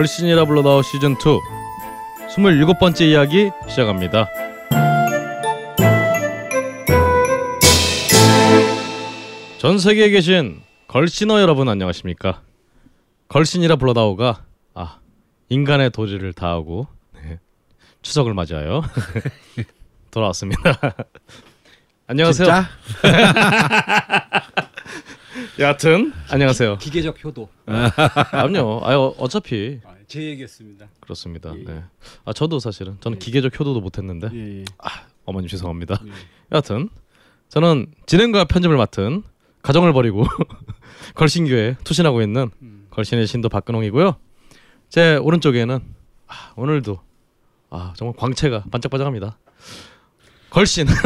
걸신이라 불러다오 시즌 2 27번째 이야기 시작합니다. 전 세계에 계신 걸신어 여러분 안녕하십니까? 걸신이라 불러다오가 아 인간의 도리를 다하고 네, 추석을 맞이하여 돌아왔습니다. 안녕하세요. 진짜? 여하튼 안녕하세요. 기계적 효도. 그럼요. 아유 어차피 아, 제 얘기였습니다. 그렇습니다. 예. 네. 아 저도 사실은 저는 기계적 효도도 못했는데 예, 예. 어머님 죄송합니다. 예. 여하튼 저는 진행과 편집을 맡은 가정을 버리고 걸신교에 투신하고 있는 음. 걸신의 신도 박근홍이고요. 제 오른쪽에는 아, 오늘도 아 정말 광채가 반짝반짝합니다. 걸신.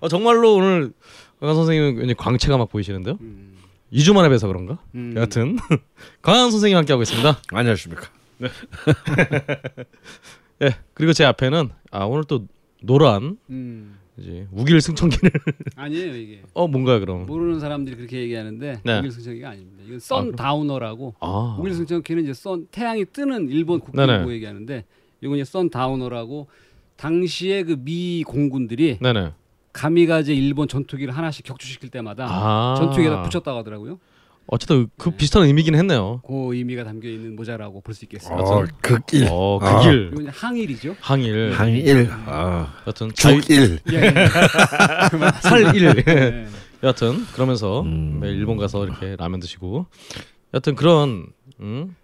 어, 정말로 오늘 강한 선생님 왠지 광채가 막 보이시는데요. 음. 2주 만에 뵈서 그런가? 음. 여하튼 강한 선생님 함께 하고 있습니다. 안녕하십니까. 예 그리고 제 앞에는 아 오늘 또 노란 음. 이제 우길 승천기를 아니에요 이게. 어 뭔가요 그럼? 모르는 사람들이 그렇게 얘기하는데 네. 우길 승천기가 아닙니다. 이건 아, 선 그럼? 다우너라고. 아 우길 승천기는 이제 선 태양이 뜨는 일본. 국기고 얘기하는데 이건 이제 선 다우너라고 당시에 그 미 공군들이 네네. 가미가제 일본 전투기를 하나씩 격추시킬 때마다 아 전투기에다 붙였다고 하더라고요. 어쨌든 그 비슷한 의미긴 했네요. 그 의미가 담겨 있는 모자라고 볼 수 있겠습니다. 어, 극일, 어 아. 그길 이건 항일이죠. 항일 항일, 아, 여하튼 자유 죽일. 예, 예. 살일 예. 여하튼 그러면서 음. 매일 일본 가서 이렇게 라면 드시고 여하튼 그런 음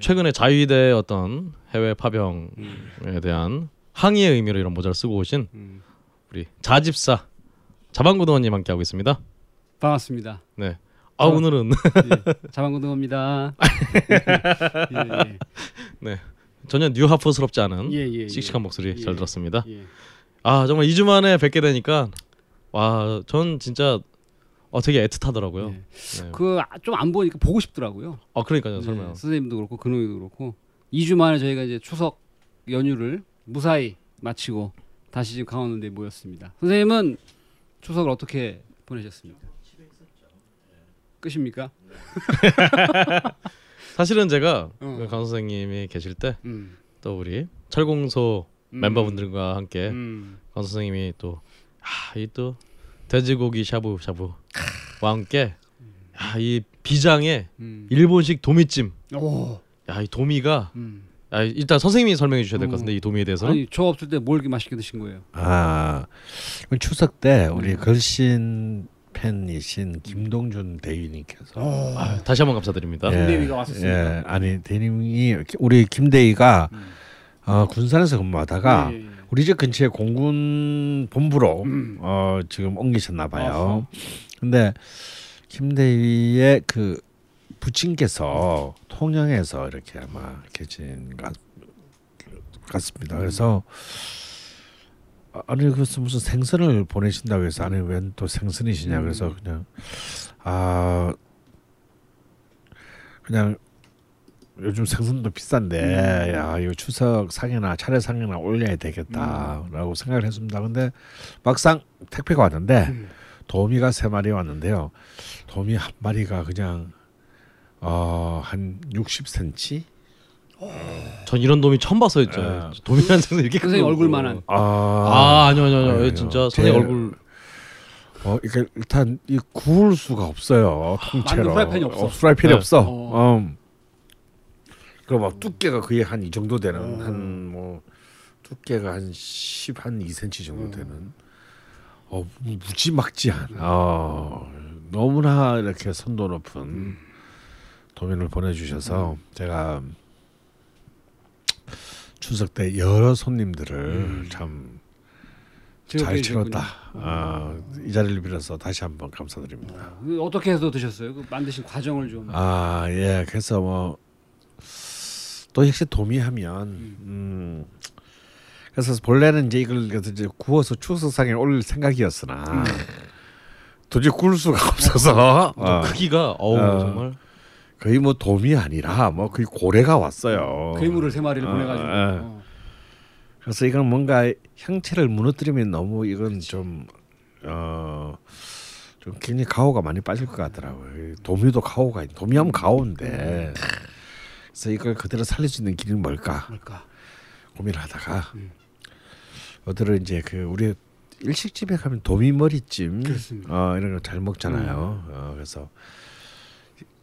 최근에 자위대 어떤 해외 파병에 음, 대한 항의의 의미로 이런 모자를 쓰고 오신 음. 우리 자집사 자방구동원님 함께 하고 있습니다. 반갑습니다. 네. 아 어. 오늘은 예, 자방고등어입니다. 예, 예. 전혀 뉴하프스럽지 않은 예, 예, 예. 씩씩한 목소리 예. 잘 들었습니다. 예. 아 정말 2주 만에 뵙게 되니까 와 전 진짜 어 되게 애틋하더라고요. 예. 네. 그좀 안 보니까 보고 싶더라고요. 아 그러니까요 네, 설마. 선생님도 그렇고 근호이도 그렇고 2주 만에 저희가 이제 추석 연휴를 무사히 마치고 다시 지금 강원도에 모였습니다. 선생님은 추석을 어떻게 보내셨습니까? 끝입니까? 사실은 제가 어. 그강 선생님이 계실 때또 음. 우리 철공소 음. 멤버분들과 함께 음. 강 선생님이 또아이또 돼지고기 샤브 샤브와 함께 야이 비장의 음. 일본식 도미찜 오. 야이 도미가 음. 야 일단 선생님이 설명해 주셔야 될것 어. 같은데 이 도미에 대해서는 아니 저 없을 때 뭘 이렇게 맛있게 드신 거예요? 아, 추석 때 우리 음. 걸신 팬이신 김동준 대위님께서 아, 다시 한번 감사드립니다. 예. 김대위가 왔었습니다. 예, 아니 대님이 우리 김대위가 음. 어, 군산에서 근무하다가 예, 예, 예. 우리 집 근처에 공군 본부로 음. 어, 지금 옮기셨나 봐요. 어허. 근데 김대위의 그 부친께서 통영에서 이렇게 아마 계신 것 같습니다. 그래서 아, 아니 그래서 무슨 생선을 보내신다고 해서 아니 웬 또 생선이시냐 그래서 그냥 아 그냥 요즘 생선도 비싼데 야 이거 추석 상이나 차례 상이나 올려야 되겠다라고 생각을 했습니다. 근데 막상 택배가 왔는데 음. 도미가 세 마리 왔는데요. 도미 한 마리가 그냥 어 한 60cm 전 이런 도미 처음 봤어요, 진짜. 아. 도미한 생선 이렇게 선생님 큰 거. 얼굴만한. 아, 아, 아니요, 아니요, 아니요. 아니요. 진짜 제- 선생님 얼굴 어, 이게 일단 이 구울 수가 없어요. 통째로. 만든 프라이팬이 없어. 어, 프라이팬이 네. 없어. 어. 음. 그럼 막 두께가 거의 한 이 정도 되는 어. 한뭐 두께가 한 10, 한 2cm 정도 어. 되는 어 무지막지한 어, 너무나 이렇게 선도 높은 음. 도면을 보내주셔서 제가 추석 때 여러 손님들을 음. 참 즐겁게 잘 치렀다. 아, 이 자리를 빌어서 다시 한번 감사드립니다. 그 어떻게 해서 드셨어요? 그 만드신 과정을 좀. 아, 예. 그래서 뭐 또 역시 도미하면 음. 그래서 본래는 이제 이걸 이제 구워서 추석상에 올릴 생각이었으나 도저히 구울 수가 없어서 어, 크기가 어우 어. 정말 거의 뭐 도미 아니라 뭐 거의 고래가 왔어요. 괴물을 세 마리를 어, 보내가지고. 예. 어. 그래서 이건 뭔가 형체를 무너뜨리면 너무 이건 좀 어. 좀 굉장히 가오가 많이 빠질 것 같더라고요. 도미도 가오가 있- 도미하면 가오인데 그래서 이걸 그대로 살릴 수 있는 길이 뭘까 뭘까? 고민을 하다가 음. 어들은 이제 그 우리 일식집에 가면 도미 머리찜 그렇습니다. 어, 이런 거잘 먹잖아요. 어, 그래서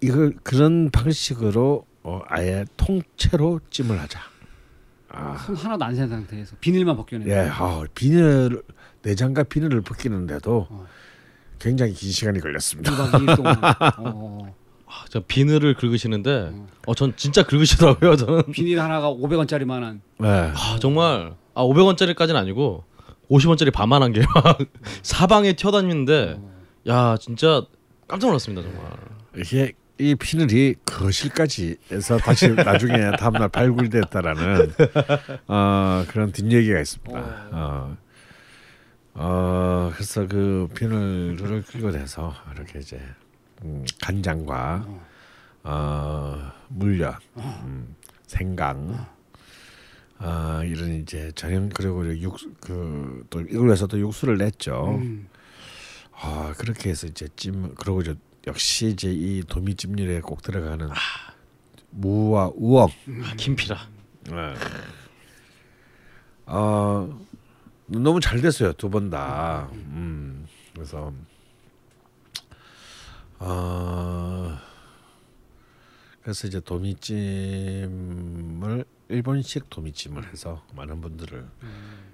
이걸 그런 방식으로 어, 아예 통째로 찜을 하자. 아, 손 하나도 안 센 상태에서 비닐만 벗겨내. 예, 아, 비늘 내장과 비늘을 벗기는데도 어. 굉장히 긴 시간이 걸렸습니다. 1박 2일 동안. 어. 아, 저 비늘을 긁으시는데 어. 어전 진짜 긁으시더라고요 저는 비닐 하나가 500원짜리만한. 네. 아 정말 아 500원짜리까지는 아니고 50원짜리 반만한 게 막 사방에 튀어다니는데 야 진짜 깜짝 놀랐습니다 정말 이게 이 비늘이 거실까지 해서 다시 나중에 다음날 발굴됐다라는 어, 그런 뒷얘기가 있습니다. 어. 어, 그래서 그 비늘을 끌고 내서 이렇게 이제 음, 간장과 어, 물엿, 음, 생강, 어, 이런 이제 전형 그리고 육그또 이걸 위해서 또 육수를 냈죠. 음. 아 그렇게 해서 이제 찜 그리고 이제 역시 이제 이 도미찜률에 꼭 들어가는 무와 우엉. 아, 김피라 네. 어 너무 잘 됐어요 두 번 다. 음 그래서 어 그래서 이제 도미찜을 일본식 도미찜을 해서 많은 분들을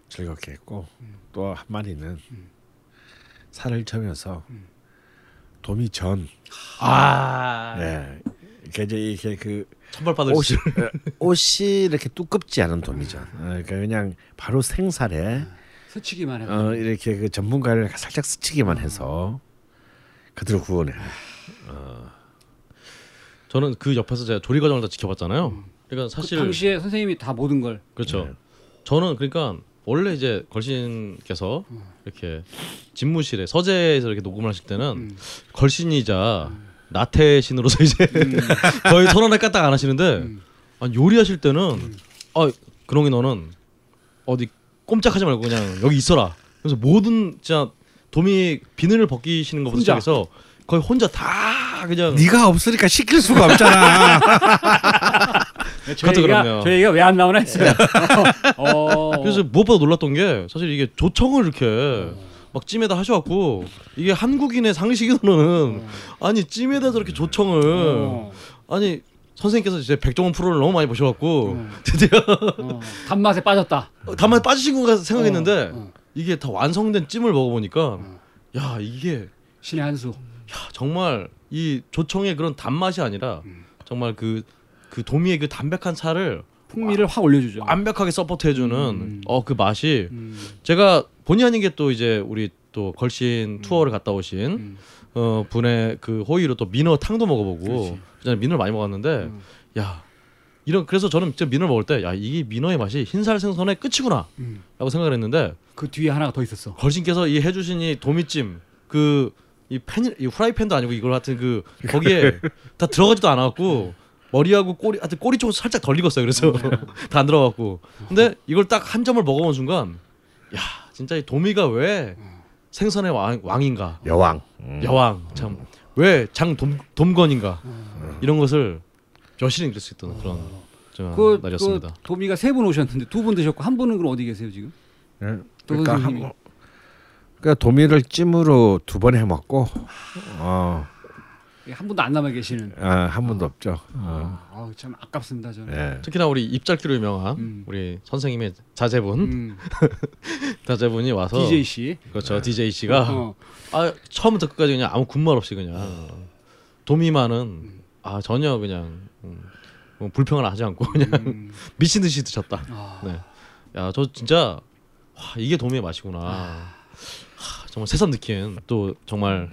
즐겁게 했고 또한 마리는 살을 저면서 도미 전. 아. 예. 이게 이제 이게 그 천벌 받을 옷이 수. 예, 옷이 이렇게 두껍지 않은 도미전. 어, 그러니까 그냥 바로 생살에 스치기만 해봐. 어, 이렇게 그 전문가를 살짝 스치기만 해서 그대로 구워내 저는 그 옆에서 제가 조리 과정을 다 지켜봤잖아요. 그러니까 그 사실 당시에 선생님이 다 모든 걸. 그렇죠. 네. 저는 그러니까 원래 이제 걸신께서 이렇게 집무실에 서재에서 이렇게 녹음을 하실 때는 음. 걸신이자 나태신으로서 이제 거의 손 하나 까딱 안 하시는데 음. 아니, 요리하실 때는 아 그롱이 너는 어디 꼼짝하지 말고 그냥 여기 있어라. 그래서 모든 진짜 도미 비늘을 벗기시는 것부터 혼자. 시작해서 거의 혼자 다 그냥 네가 없으니까 시킬 수가 없잖아 저 그것도 얘기가 그렇네요. 저 얘기가 왜 안 나오나 했어요. 어. 그래서 무엇보다 놀랐던 게 사실 이게 조청을 이렇게 막 찜에다 하셔갖고 이게 한국인의 상식으로는 아니 찜에다 저렇게 조청을 어. 아니 선생님께서 이제 백종원 프로를 너무 많이 보셔갖고 음. 드디어 어. 단맛에 빠졌다. 다만 빠지신 건가 생각했는데 어, 어. 이게 다 완성된 찜을 먹어보니까 야 이게 신의 한 수. 야, 정말 이 조청의 그런 단맛이 아니라 음. 정말 그그 도미의 그 담백한 살을 풍미를 확 올려주죠. 완벽하게 서포트해주는 음. 어그 맛이 음. 제가 본의 아니게 또 이제 우리 또 걸신 투어를 갔다 오신 음. 어 분의 그 호의로 또 민어 탕도 먹어보고. 그전에 민어를 많이 먹었는데 음. 야 이런 그래서 저는 진짜 민어를 먹을 때 야 이게 민어의 맛이 흰살 생선의 끝이구나라고 음. 생각을 했는데 그 뒤에 하나가 더 있었어. 걸신께서 이 해주신 이 도미찜 그이 팬이 이 후라이팬도 아니고 이걸 하여튼 그 거기에 다 들어가지도 않았고 머리하고 꼬리 하여튼 꼬리 쪽은 살짝 덜 익었어요 그래서 다 안 들어갔고 근데 이걸 딱 한 점을 먹어본 순간 야 진짜 이 도미가 왜 생선의 왕, 왕인가 여왕 음. 여왕 참왜장 돔건인가 이런 것을 여실히 느낄 수 있던 그런 저 그, 그 날이었습니다. 도미가 세 분 오셨는데 두 분 드셨고 한 분은 그럼 어디 계세요 지금? 예. 또 그러니까. 한, 그러니까 도미를 찜으로 두 번 해먹고 어, 한 분도 안 남아 계시는. 아, 한 번도 없죠. 어. 아, 참 아깝습니다 저는. 예. 특히나 우리 입잘기로 유명한 음. 우리 선생님의 자제분 음. 자제분이 와서 DJ 씨. 그렇죠 DJ 씨가 어. 아 처음부터 끝까지 그냥 아무 군말 없이 그냥 도미만은 아 전혀 그냥 음, 뭐 불평을 하지 않고 그냥 음. 미친 듯이 드셨다. 아. 네. 야 저 진짜 와, 이게 도미의 맛이구나. 하, 정말 새삼 느낀 또 정말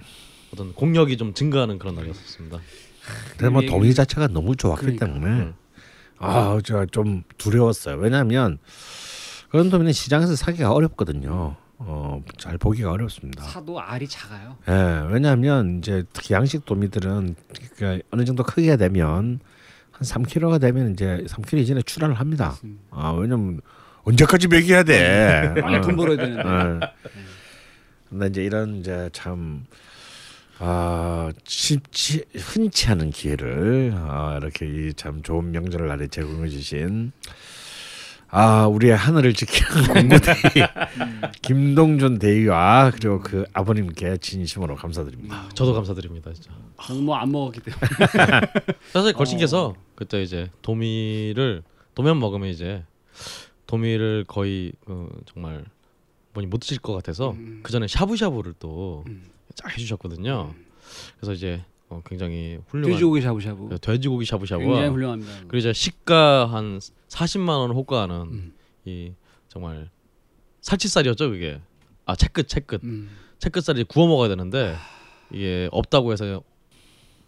어떤 공력이 좀 증가하는 그런 날이었습니다. 근데 뭐이 도미 자체가 너무 좋았기 그러니까. 때문에 음. 아, 제가 좀 두려웠어요. 왜냐하면 그런 도미는 시장에서 사기가 어렵거든요. 어, 잘 보기가 어렵습니다. 사도 알이 작아요. 예, 왜냐하면 이제 특히 양식 도미들은 그러니까 어느 정도 크기가 되면 한 3kg가 되면 이제 3kg 이전에 출하를 합니다. 맞습니다. 아, 왜냐면 언제까지 먹여야 돼? 빨리 어. 돈 벌어야 되는데. 예. 근데 이제 이런 이제 참 아 쉽지 흔치 않은 기회를 아, 이렇게 이 참 좋은 명절 날에 제공해 주신 아 우리의 하늘을 지키는 공무대위 김동준 대위와 그리고 그 아버님께 진심으로 감사드립니다. 저도 감사드립니다 진짜. 저는 뭐안 먹었기 때문에. 사실 걸신께서 그때 이제 도미를 도면 먹으면 이제 도미를 거의 어, 정말 뭐니 못 드실 것 같아서 음. 그 전에 샤브샤브를 또 음. 쫙 해주셨거든요. 그래서 이제 어, 굉장히 훌륭한 돼지고기 샤브샤브. 돼지고기 샤브샤브와 굉장히 훌륭합니다. 그리고 이제 시가 한 40만 원 호가하는 음. 이 정말 살치살이었죠 그게 아 채끝 채끝 음. 채끝살이 구워 먹어야 되는데 이게 없다고 해서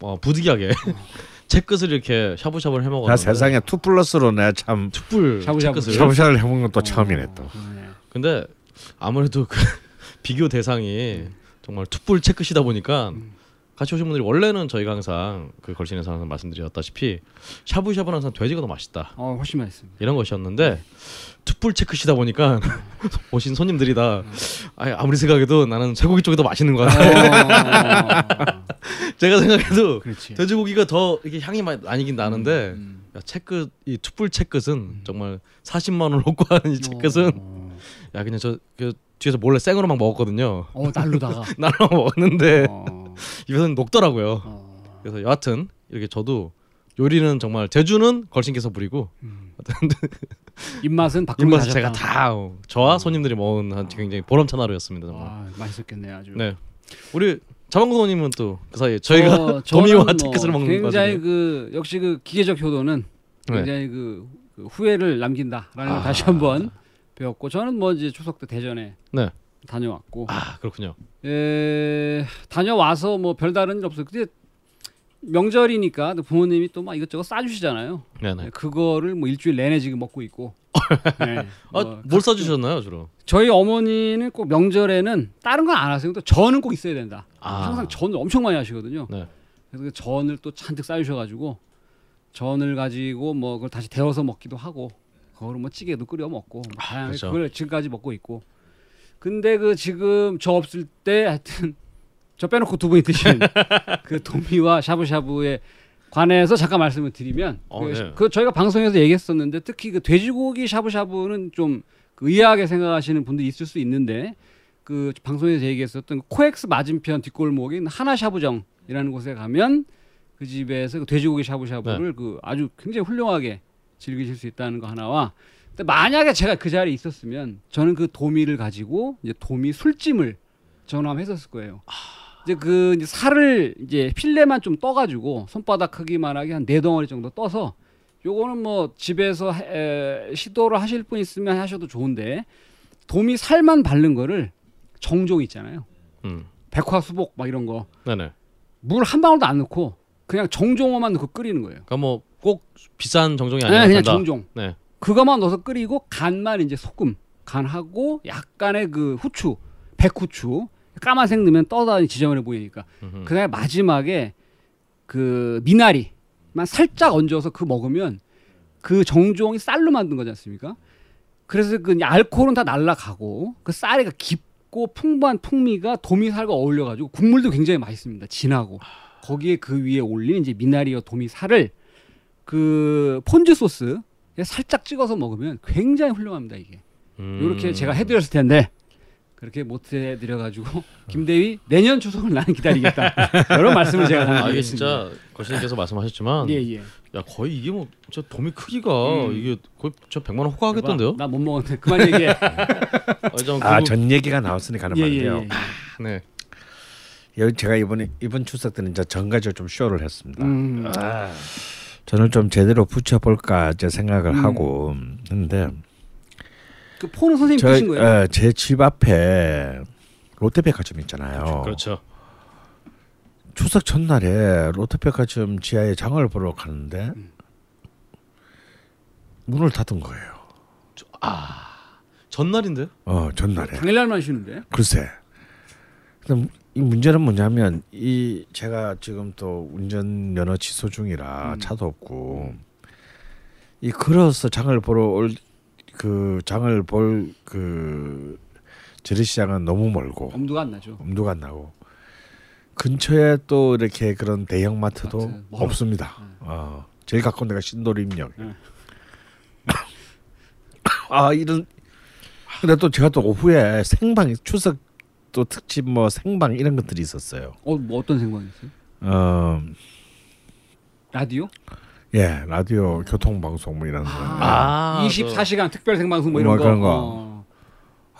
어, 부득이하게 채끝을 이렇게 샤브샤브를 해나 먹었는데 세상에 two plus로 내가 참 투뿔 샤브샤브. 채끝을 샤브샤브를 해먹는 것도 처음이네 또. 네. 근데 아무래도 그 비교 대상이 음. 정말 투뿔 채끝이다 보니까 같이 오신 분들이 원래는 저희가 항상 그 걸신에서 항상 말씀드렸다시피 샤브샤브는 항상 돼지가 더 맛있다. 어 훨씬 맛있습니다. 이런 것이었는데 투뿔 채끝이다 보니까 오신 손님들이 다. 아니, 아무리 생각해도 나는 쇠고기 쪽이 더 맛있는 것 같아 어, 제가 생각해도 그렇지. 돼지고기가 더 이렇게 향이 많이 나긴 나는데 음. 야, 채끝 이 투뿔 채끝은 정말 40만 원을 호가하는 이 채끝은 어, 야 그냥 저 그 뒤에서 몰래 생으로 막 먹었거든요 어 날로다가. 나랑 먹었는데 어, 입에서는 녹더라고요 어. 그래서 여하튼 이렇게 저도 요리는 정말 제주는 걸신께서 부리고 음. 입맛은 박근혜 입맛은 제가 다 어, 저와 손님들이 먹은 한 굉장히 보람찬 하루였습니다 정말 아, 맛있었겠네요 아주. 네 우리 자방구도님은 또 그 사이에 저희가 어, 도미와 저는 채끝을 먹는 굉장히 과정에 그 역시 그 기계적 효도는 네. 굉장히 그, 그 후회를 남긴다라는 걸 아. 다시 한번 배웠고 저는 뭐 이제 추석 때 대전에 네. 다녀왔고 아 그렇군요 에, 다녀와서 뭐 별다른 일 없어요. 근데 명절이니까 또 부모님이 또 막 이것저것 싸주시잖아요. 네네 네, 그거를 뭐 일주일 내내 지금 먹고 있고. 네, 뭐 아, 뭘 써주셨나요 주로 저희 어머니는 꼭 명절에는 다른 건 안 하세요. 또 전은 꼭 있어야 된다. 아. 항상 전을 엄청 많이 하시거든요. 네. 그래서 그 전을 또 잔뜩 싸주셔가지고 전을 가지고 뭐 그걸 다시 데워서 먹기도 하고 그거를 뭐 찌개도 끓여 먹고 뭐 다양하게 그렇죠. 그걸 지금까지 먹고 있고. 근데 그 지금 저 없을 때 하여튼 저 빼놓고 두 분이 드신 그 도미와 샤브샤브에 관해서 잠깐 말씀을 드리면 어, 그, 네. 그 저희가 방송에서 얘기했었는데 특히 그 돼지고기 샤브샤브는 좀그 의아하게 생각하시는 분들이 있을 수 있는데 그 방송에서 얘기했었던 그 코엑스 맞은편 뒷골목에 있는 하나샤브정이라는 곳에 가면 그 집에서 그 돼지고기 샤브샤브를 그 아주 굉장히 훌륭하게 즐기실 수 있다는 거 하나와 근데 만약에 제가 그 자리에 있었으면 저는 그 도미를 가지고 이제 도미 술찜을 전함했었을 거예요. 이제 그 이제 살을 이제 필레만 좀 떠가지고 손바닥 크기만하게 한 네 덩어리 정도 떠서 요거는 뭐 집에서 해- 에, 시도를 하실 분 있으면 하셔도 좋은데 도미 살만 바른 거를 정종 있잖아요. 음 백화수복 막 이런 거 네네 물한 방울도 안 넣고 그냥 정종어만 넣고 끓이는 거예요. 그러니까 뭐 꼭 비싼 정종이 네, 아니라 그냥 된다. 정종. 네. 그거만 넣어서 끓이고 간만 이제 소금 간하고 약간의 그 후추, 백후추, 까만색 넣으면 떠다 지저분해 보이니까. 음흠. 그다음에 마지막에 그 미나리만 살짝 얹어서 그 먹으면 그 정종이 쌀로 만든 거지 않습니까? 그래서 그 알코올은 다 날라가고 그 쌀이가 깊고 풍부한 풍미가 도미살과 어울려가지고 국물도 굉장히 맛있습니다. 진하고 거기에 그 위에 올린 이제 미나리와 도미살을 그 폰즈 소스에 살짝 찍어서 먹으면 굉장히 훌륭합니다 이게. 음. 이렇게 제가 해드렸을 텐데 그렇게 못 해드려가지고 김대위 내년 추석을 나는 기다리겠다 이런 말씀을 제가 아 이게 드리겠습니다. 진짜 거시님께서 말씀하셨지만 예 예. 야 거의 이게 뭐 진짜 도미 크기가 음. 이게 거의 저 100만 원 호가하겠던데요? 나 못 먹었는데 그만 얘기해. 아, 좀아전 얘기가 나왔으니까 하는 예, 예, 말인데요. 예. 네. 여기 제가 이번에 이번 추석 때는 이제 전가지로 좀 쇼를 했습니다. 음. 저는 좀 제대로 붙여볼까 이제 생각을 음. 하고 했는데 그 포는 선생님 보신 거예요? 제 집 앞에 롯데백화점 있잖아요. 그렇죠. 추석 첫날에 롯데백화점 지하에 장을 보러 가는데 음. 문을 닫은 거예요. 전날인데? 어 전날에. 당일날만 쉬는데. 글쎄. 이 문제는 뭐냐면 이 제가 지금 또 운전 면허 취소 중이라 음. 차도 없고 이 걸어서 장을 보러 올 그 장을 볼 그 재래시장은 너무 멀고 엄두가 안 나죠. 엄두가 안 나고 근처에 또 이렇게 그런 대형 마트도 마트, 멀어. 없습니다. 어, 제일 가까운 데가 신도림역. 네. 아 이런 근데 또 제가 또 오후에 생방 추석 또 특집 뭐 생방 이런 것들이 있었어요. 어, 뭐 어떤 생각이 있어요? 어, 라디오? 예 라디오 교통 방송 뭐 이런 거. 아, 24시간 특별 생방송 뭐 이런 뭐 거. 그런 거. 어.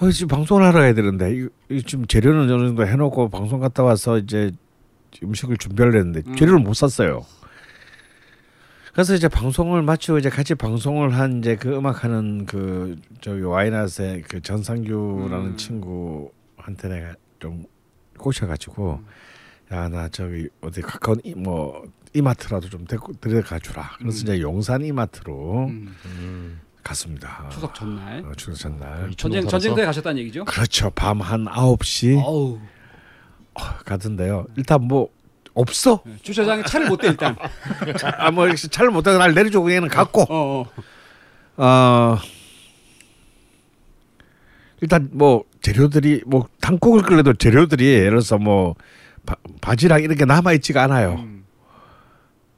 어, 지금 방송을 하러 가야 되는데 이, 이 지금 재료는 어느 정도 해놓고 방송 갔다 와서 이제 음식을 준비를 했는데 음. 재료를 못 샀어요. 그래서 이제 방송을 마치고 이제 같이 방송을 한 이제 그 음악하는 그 저기 와이낫의 그 전상규라는 음. 친구 한테 내가 좀 꼬셔가지고 야 나 저기 어디 가까운 이, 뭐 이마트라도 좀 데리고 데려가 주라. 그래서 음. 이제 용산 이마트로 음. 음. 갔습니다. 추석 전날. 어, 추석 전날. 전쟁 살아서? 전쟁터에 가셨다는 얘기죠? 그렇죠. 밤 한 9시 어우. 가던데요. 일단 뭐 없어. 네, 주차장에 차를 못 대 일단. 아뭐 차를 못 타고 날 내려주고 그냥 갔고. 어, 어. 어 일단 뭐 재료들이 뭐 당국을 끓여도 재료들이 예를 들어서 뭐 바, 바지락 이렇게 남아 있지가 않아요. 음.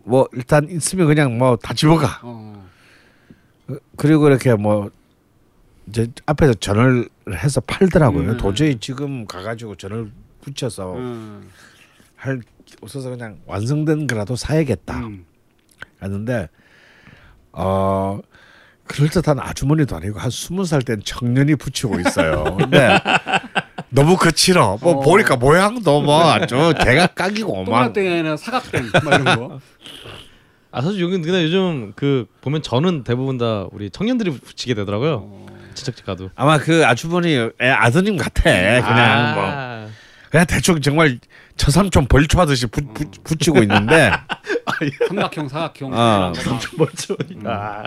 뭐 일단 있으면 그냥 뭐 다 집어가. 어. 어, 그리고 이렇게 뭐 이제 앞에서 전을 해서 팔더라고요. 음. 도저히 지금 가가지고 전을 붙여서 음. 할 없어서 그냥 완성된 거라도 사야겠다. 음. 갔는데 어 그럴듯한 아주머니도 아니고 한 스무 살 된 청년이 붙이고 있어요. 근데 너무 거칠어. 뭐 어. 보니까 모양도 뭐 아주 대가 깍이고 막 동그랑땡이 아니라 사각땡 막 이런 거. 아 사실 여기 근데 요즘 그 보면 저는 대부분 다 우리 청년들이 붙이게 되더라고요. 어. 친척집 가도. 아마 그 아주머니 애 아드님 같아. 그냥 뭐 아. 그냥 대충 정말 처삼촌 벌초 하듯이 부, 부, 붙이고 있는데 삼각형, 사각형. 어. 먼저 아.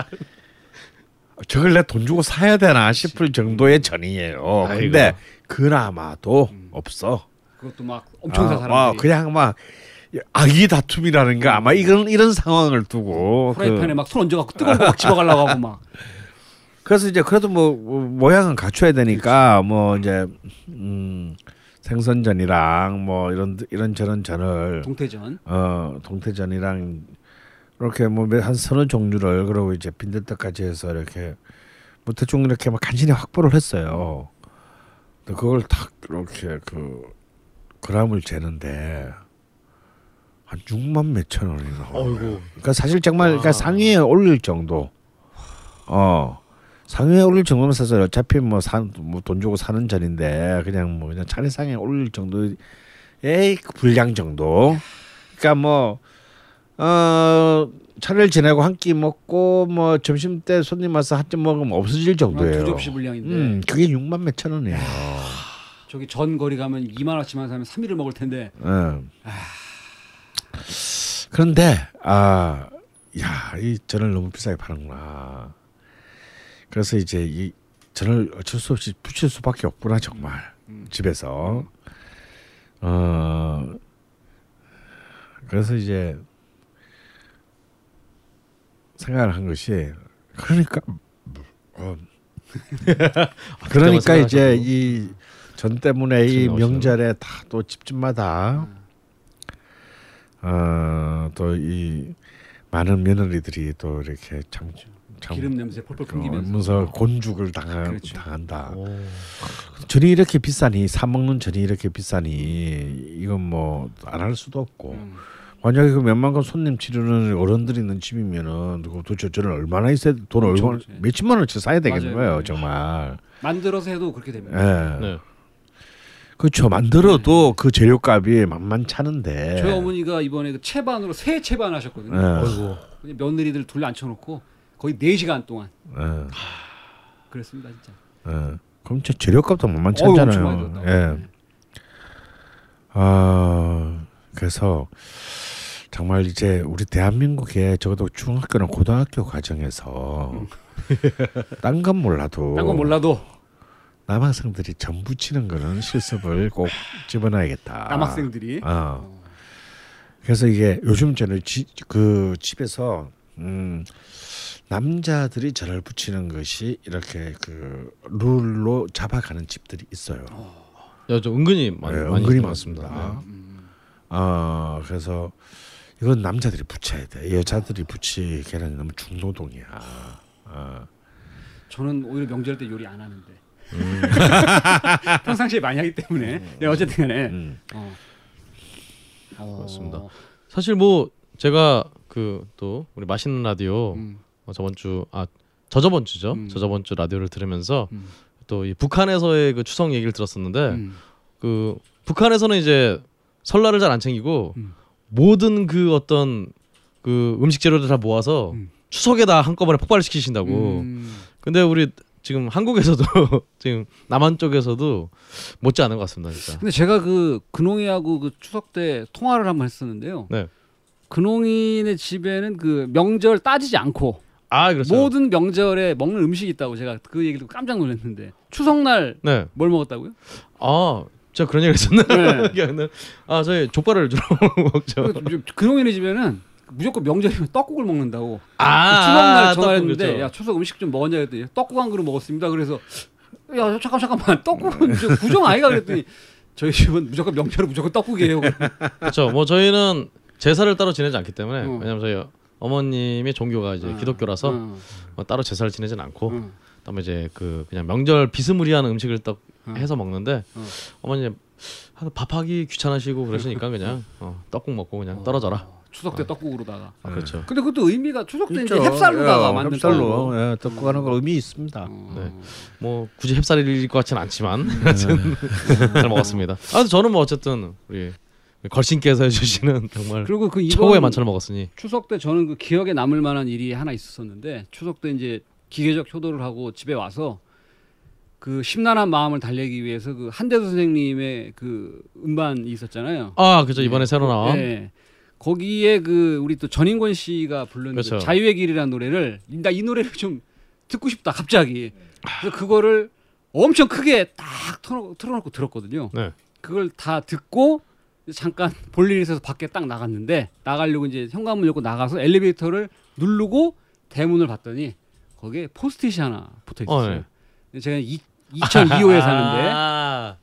저걸 내 돈 주고 사야 되나 싶을 정도의 전이에요. 아이고. 근데 그나마도 없어. 그것도 막 엄청 사 아, 그냥 막 아기 다툼이라는가 아마 이런 이런 상황을 두고 프라이팬에 그, 막손 얹어갖고 뜨거운 거 막 집어가려고 하고 막. 그래서 이제 그래도 뭐, 뭐 모양은 갖춰야 되니까 뭐 이제 음 생선전이랑 뭐 이런 이런 저런 전을 동태전. 어 동태전이랑 이렇게 뭐 한 서너 종류를 그리고 이제 빈대떡까지 해서 이렇게 뭐 대충 이렇게 막 간신히 확보를 했어요. 근데 그걸 딱 이렇게 그 그람을 재는데 한 6만 몇천 원이 나와. 어이구. 그러니까 사실 정말 그러니까 아. 상위에 올릴 정도. 어. 상위에 올릴 정도면 사실 어차피 뭐산뭐돈 주고 사는 전인데 그냥 뭐 그냥 차례상에 올릴 정도의 그 분량 정도. 그러니까 뭐 어, 차례를 지내고 한 끼 먹고 뭐 점심 때 손님 와서 한 끼 먹으면 없어질 정도예요. 두 접시 분량인데. 음, 그게 6만 몇천 원이에요. 저기 전 거리 가면 2만 원치만 사면 3일을 먹을 텐데. 음. 그런데 아, 야, 이 전을 너무 비싸게 파는구나. 그래서 이제 이 전을 어쩔 수 없이 붙일 수밖에 없구나 정말 음. 집에서. 어, 그래서 이제 생각을 한 것이 그러니까 어, 그러니까 생각하셨고. 이제 이 전 때문에 이. 명절에 다 또 집집마다 어, 또이 많은 며느리들이 또 이렇게 참, 참 기름 냄새 펄펄 풍기면서. 그러면서 곤죽을 당한, 그렇죠. 당한다. 오. 전이 이렇게 비싸니 사 먹는 전이 이렇게 비싸니 이건 뭐 안 할 수도 없고 음. 만약에 그 몇만 건 손님 치르는 어른들이 있는 집이면은 그 도대체 저는 얼마나 있어야 돈 엄청 얼마 그렇지. 몇십만 원치 사야 되겠는 맞아요. 거예요 정말. 만들어서 해도 그렇게 됩니다. 예. 네. 그렇죠. 만들어도 그 재료값이 만만찮은데. 저희 어머니가 이번에 그 채반으로 새 채반 하셨거든요. 예. 어이구. 그냥 며느리들 둘 앉혀놓고 거의 4 시간 동안 예. 그랬습니다 진짜. 예. 그럼 제 재료값도 어우, 엄청 많이 만만찮잖아요. 들었다고. 예. 아 그래서 정말 이제 우리 대한민국에 적어도 중학교나 고등학교 과정에서 딴 건 몰라도 딴 건 몰라도 남학생들이 전 부 치는 거는 실습을 꼭 집어넣어야겠다. 남학생들이 어. 그래서 이게 요즘 저는 지, 그 집에서 음, 남자들이 전을 붙이는 것이 이렇게 그 룰로 잡아가는 집들이 있어요. 야, 저 은근히 많이, 네, 많이 은근히 많습니다. 같습니다. 음. 어 그래서 이건 남자들이 붙여야 돼. 여자들이 붙이기에는 너무 중노동이야. 어. 저는 오히려 명절 때 요리 안 하는데 음. 평상시에 많이 하기 때문에 네, 어쨌든 간에 음. 어. 어. 그렇습니다. 사실 뭐 제가 그 또 우리 맛있는 라디오 음. 어, 저번 주아 저저번 주죠. 음. 저저번 주 라디오를 들으면서 음. 또이 북한에서의 그 추석 얘기를 들었었는데 음. 그 북한에서는 이제 설날을 잘 안 챙기고 음. 모든 그 어떤 그 음식 재료들 다 모아서 음. 추석에다 한꺼번에 폭발시키신다고. 음. 근데 우리 지금 한국에서도 지금 남한 쪽에서도 못지 않은 것 같습니다, 진짜. 근데 제가 그 근홍이하고 그 추석 때 통화를 한번 했었는데요. 네. 근홍이네 집에는 그 명절 따지지 않고 아 그렇죠. 모든 명절에 먹는 음식이 있다고 제가 그 얘기 듣고 깜짝 놀랐는데 추석날 네. 뭘 먹었다고요? 아 제가 그런 얘기를 했었나요? 네. 아 저희 족발을 주로 먹죠. 그 근홍이네 집에는 무조건 명절이면 떡국을 먹는다고. 아 추석날 전화했는데 그렇죠. 야 추석 음식 좀 먹었냐 그랬더니 떡국 한 그릇 먹었습니다. 그래서 야 잠깐 잠깐만 떡국은 저 구정 아이가 그랬더니 저희 집은 무조건 명절은 무조건 떡국이에요. 그렇죠. 뭐 저희는 제사를 따로 지내지 않기 때문에 어. 왜냐면 저희 어머님의 종교가 이제 어. 기독교라서 어. 뭐 따로 제사를 지내진 않고 어. 그다음에 이제 그 그냥 명절 비스무리한 음식을 딱 어. 해서 먹는데 어. 아, 밥하기 귀찮으시고 그러시니까 그냥 어, 떡국 먹고 그냥 떨어져라. 어, 추석 때 떡국으로다가. 아, 그렇죠. 근데 그것도 의미가 추석 때 이제 있죠. 햅쌀로다가 예, 만든 햅쌀로 떡국. 예, 떡국 하는 거 의미 있습니다. 어. 네. 뭐 굳이 햅쌀일 것 같지는 않지만 하여튼 잘 먹었습니다. 아 저는 뭐 어쨌든 우리 걸신께서 해주시는 정말 그리고 그 최고의 만찬을 먹었으니 추석 때 저는 그 기억에 남을 만한 일이 하나 있었었는데 추석 때 이제 기계적 효도를 하고 집에 와서 그 심란한 마음을 달래기 위해서 그 한대수 선생님의 그 음반이 있었잖아요. 아 그죠 이번에 새로 나온 네. 거기에 그 우리 또 전인권 씨가 부른 그 그렇죠. 자유의 길이라는 노래를 나 이 노래를 좀 듣고 싶다 갑자기. 그래서 그거를 엄청 크게 딱 틀어, 틀어놓고 들었거든요. 네. 그걸 다 듣고 잠깐 볼 일이 있어서 밖에 딱 나갔는데 나가려고 이제 현관문 열고 나가서 엘리베이터를 누르고 대문을 봤더니 거기에 포스트잇이 하나 붙어 있었어요. 제가 이, 2002호에 사는데 아,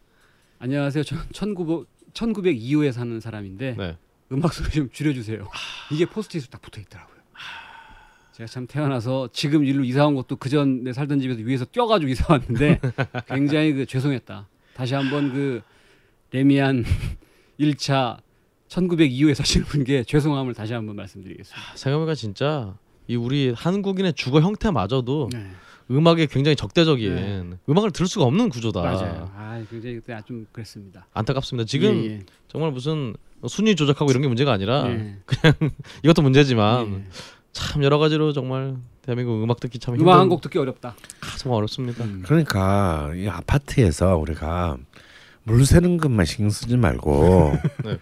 안녕하세요. 전 1900, 1902호에 사는 사람인데 네. 음악 소리 좀 줄여주세요. 이게 포스트잇으로 딱 붙어 있더라고요. 제가 참 태어나서 지금 일로 이사 온 것도 그 전에 살던 집에서 위에서 뛰어가지고 이사 왔는데 굉장히 그 죄송했다. 다시 한번 그 레미안 1차 1902호에 사시는 분께 죄송함을 다시 한번 말씀드리겠습니다. 생각해보니까 진짜 이 우리 한국인의 주거 형태마저도 네. 음악에 굉장히 적대적인 네. 음악을 들을 수가 없는 구조다. 맞아요. 아, 굉장히 그때 좀 그랬습니다. 안타깝습니다. 지금 예, 정말 무슨 순위 조작하고 이런 게 문제가 아니라 예. 이것도 문제지만 예. 참 여러 가지로 정말 대한민국 음악 듣기 참 힘든 음악 한 곡 듣기 어렵다. 아, 정말 어렵습니다. 음. 그러니까 이 아파트에서 우리가 물 새는 것만 신경 쓰지 말고 네.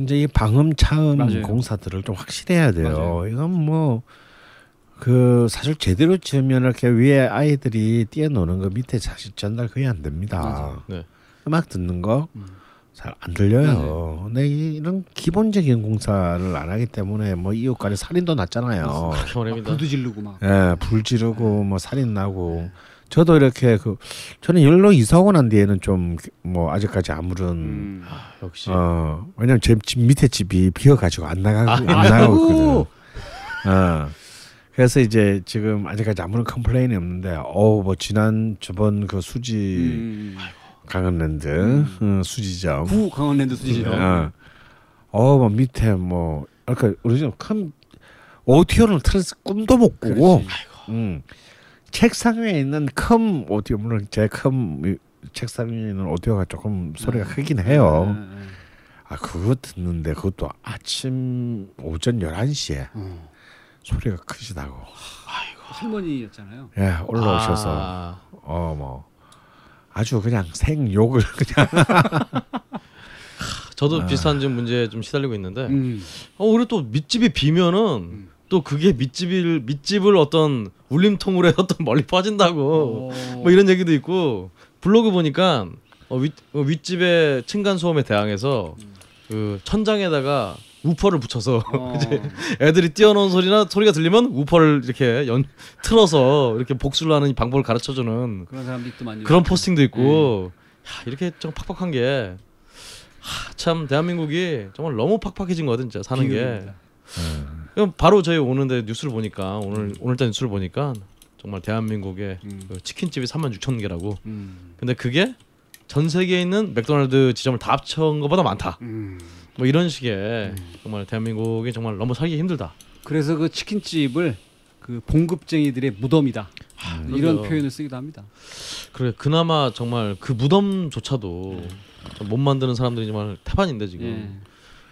이제 이 방음 차음 맞아요. 공사들을 좀 확실해야 돼요. 맞아요. 이건 뭐 그 사실 제대로 지으면 이렇게 위에 아이들이 뛰어노는 거 밑에 사실 전달 거의 안 됩니다. 네. 음악 듣는 거 음. 잘안 들려요. 맞아요. 근데 이- 이런 기본적인 공사를 안 하기 때문에 뭐 이웃 간에 살인도 났잖아요. 불도 지르고 막. 예, 불 지르고 뭐 살인 나고 저도 이렇게 그 저는 열로 이사 오고 난 뒤에는 좀 뭐 아직까지 아무런 음. 아, 역시 어 왜냐면 제 집 밑에 집이 비어 가지고 안 나가고 안 아이고. 나가고 있거든. 어 그래서 이제 지금 아직까지 아무런 컴플레인이 없는데 어뭐 지난 저번 그 수지 음. 강원랜드 어, 수지점 구 강원랜드 수지죠. 어, 어뭐 밑에 뭐 그러니까 우리 좀큰 오디오를 틀어서 꿈도 못 꾸고. 음. 책상 위에 있는 큰 오디오 물론 제큰 책상 위에 있는 오디오가 조금 소리가 크긴 해요. 네, 네. 아 그거 듣는데 그것도 아침 오전 11시에 어. 소리가 크시다고. 할머니였잖아요. 예, 올라오셔서 아, 어뭐 아주 그냥 생욕을 그냥 저도 아. 비슷한 좀 문제에 좀 시달리고 있는데 음. 어 우리 또 밑집이 비면은 음. 또 그게 밑집을 밑집을 어떤 울림통으로 해서 또 멀리 퍼진다고 어. 뭐 이런 얘기도 있고 블로그 보니까 어, 윗 어, 윗집의 층간 소음에 대항해서 그 천장에다가 우퍼를 붙여서 어. 이제 애들이 뛰어노는 소리나 소리가 들리면 우퍼를 이렇게 연 틀어서 이렇게 복수를 하는 방법을 가르쳐주는 그런 사람도 또 많이 그런 포스팅도 있고 야, 이렇게 좀 팍팍한 게 하, 참 대한민국이 정말 너무 팍팍해진 거거든 진짜 사는 게. 비극입니다. 그럼 바로 저희 오는데 뉴스를 보니까 오늘 오늘자 뉴스를 보니까 정말 대한민국의 음. 그 치킨집이 3만 6천 개라고. 음. 근데 그게 전 세계에 있는 맥도날드 지점을 다 합쳐온 것보다 많다. 음. 뭐 이런 식의 정말 대한민국이 정말 너무 살기 힘들다. 그래서 그 치킨집을 그 봉급쟁이들의 무덤이다. 이런 그러게요. 표현을 쓰기도 합니다. 그래 그나마 정말 그 무덤조차도 좀못 만드는 사람들이 정말 태반인데 지금 예.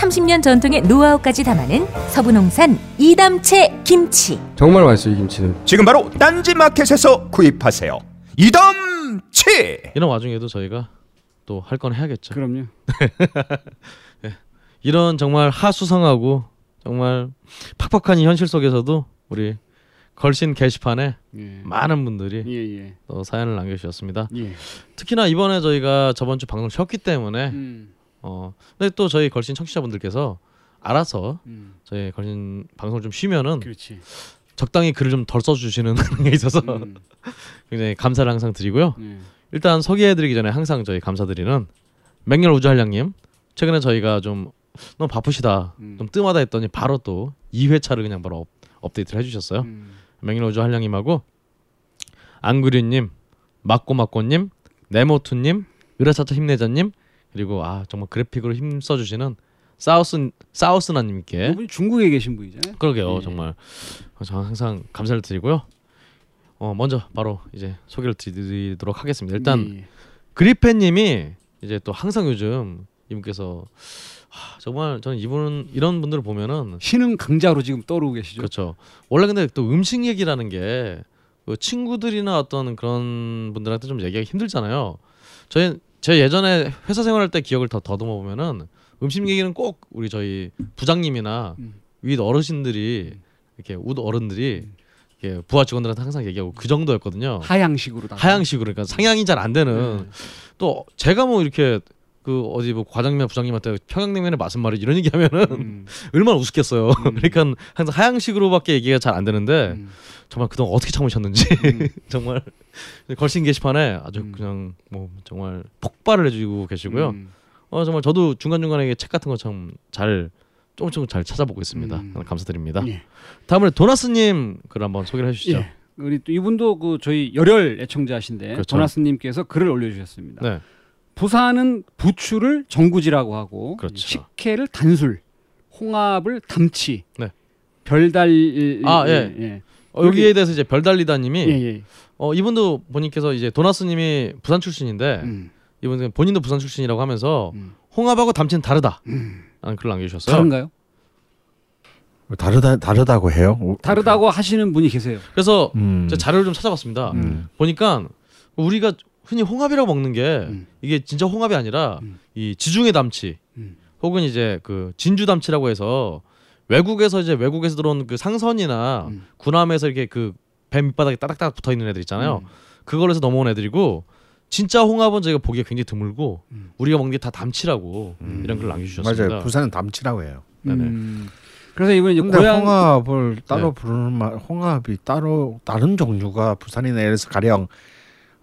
30년 전통의 노하우까지 담아낸 서부농산 이담채 김치. 정말 맛있어요 이 김치는. 지금 바로 딴지마켓에서 구입하세요. 이담채. 이런 와중에도 저희가 또 할 건 해야겠죠. 그럼요. 이런 정말 하수성하고 정말 팍팍한 이 현실 속에서도 우리 걸신 게시판에 예. 많은 분들이 예, 예. 또 사연을 남겨주셨습니다. 예. 특히나 이번에 저희가 저번 주 방송 쉬었기 때문에 음. 어 근데 또 저희 걸신 청취자분들께서 알아서 음. 저희 걸신 방송을 좀 쉬면은 그렇지. 적당히 글을 좀 덜 써주시는 게 있어서 음. 굉장히 감사를 항상 드리고요. 예. 일단 소개해드리기 전에 항상 저희 감사드리는 맹렬 우주한량님 최근에 저희가 좀 너무 바쁘시다 음. 좀 뜸하다 했더니 바로 또 2회차를 그냥 바로 업, 업데이트를 해주셨어요. 음. 맹렬 우주 한량님하고 안구류님, 막고막고님, 네모투님, 으라차차 힘내자님 그리고 아 정말 그래픽으로 힘써 주시는 사우스 사우스나님께 이분이 중국에 계신 분이잖아요. 그러게요 예. 정말 저 항상 감사를 드리고요. 어 먼저 바로 이제 소개를 드리도록 하겠습니다. 일단 예, 예. 그리펜님이 이제 또 항상 요즘 이분께서 하, 정말 저는 이분 이런 분들을 보면은 신흥 강자로 지금 떠오르고 계시죠. 그렇죠. 원래 근데 또 음식 얘기라는 게그 친구들이나 어떤 그런 분들한테 좀 얘기하기 힘들잖아요. 저희 제 예전에 회사 생활할 때 기억을 더 더듬어 보면은 음식 얘기는 꼭 우리 저희 부장님이나 음. 윗 어르신들이 이렇게 웃 어른들이 이렇게 부하 직원들한테 항상 얘기하고 그 정도였거든요. 하향식으로 다. 하향식으로 그러니까 상향이 잘 안 되는 네. 또 제가 뭐 이렇게 그 어디 뭐 과장님이나 부장님한테 평양냉면의 맛은 말이 이런 얘기하면은 음. 얼마나 우습겠어요. 그러니까 항상 하향식으로밖에 얘기가 잘 안 되는데 음. 정말 그동안 어떻게 참으셨는지 음. 정말 걸신 게시판에 아주 음. 그냥 뭐 정말 폭발을 해주고 계시고요. 음. 어 정말 저도 중간 중간에 책 같은 거 참 잘 조금씩 잘 찾아보고 있습니다. 음. 감사드립니다. 예. 다음으로 도나스님 글 한번 소개를 해주시죠. 예. 우리 또 이분도 그 저희 열혈 애청자신데 그렇죠. 도나스님께서 글을 올려주셨습니다. 네, 부산은 부추를 정구지라고 하고 그렇죠. 식혜를 단술, 홍합을 담치, 네. 별달 아, 예. 예. 어, 여기에 대해서 이제 별달리다님이 예, 예. 어 이분도 본인께서 이제 도나스님이 부산 출신인데 음. 이분은 본인도 부산 출신이라고 하면서 음. 홍합하고 담치는 다르다. 라는 글을 남겨주셨어요. 다른가요? 다르다 다르다고 해요. 오- 다르다고 하시는 분이 계세요. 그래서 음. 제가 자료를 좀 찾아봤습니다. 음. 보니까 우리가 흔히 홍합이라고 먹는 게 음. 이게 진짜 홍합이 아니라 음. 이 지중해 담치 음. 혹은 이제 그 진주 담치라고 해서 외국에서 이제 외국에서 들어온 그 상선이나 음. 군함에서 이렇게 그 배 밑바닥에 따닥따닥 붙어 있는 애들 있잖아요. 음. 그걸로 해서 넘어온 애들이고 진짜 홍합은 저희가 보기에 굉장히 드물고 음. 우리가 먹는 게 다 담치라고 이런 글을 남겨주셨습니다. 맞아요. 부산은 담치라고 해요. 네네. 음. 그래서 이번 이제 근데 고향 홍합을 따로 네. 부르는 말, 홍합이 따로 다른 종류가 부산이나 예를 들어서 가령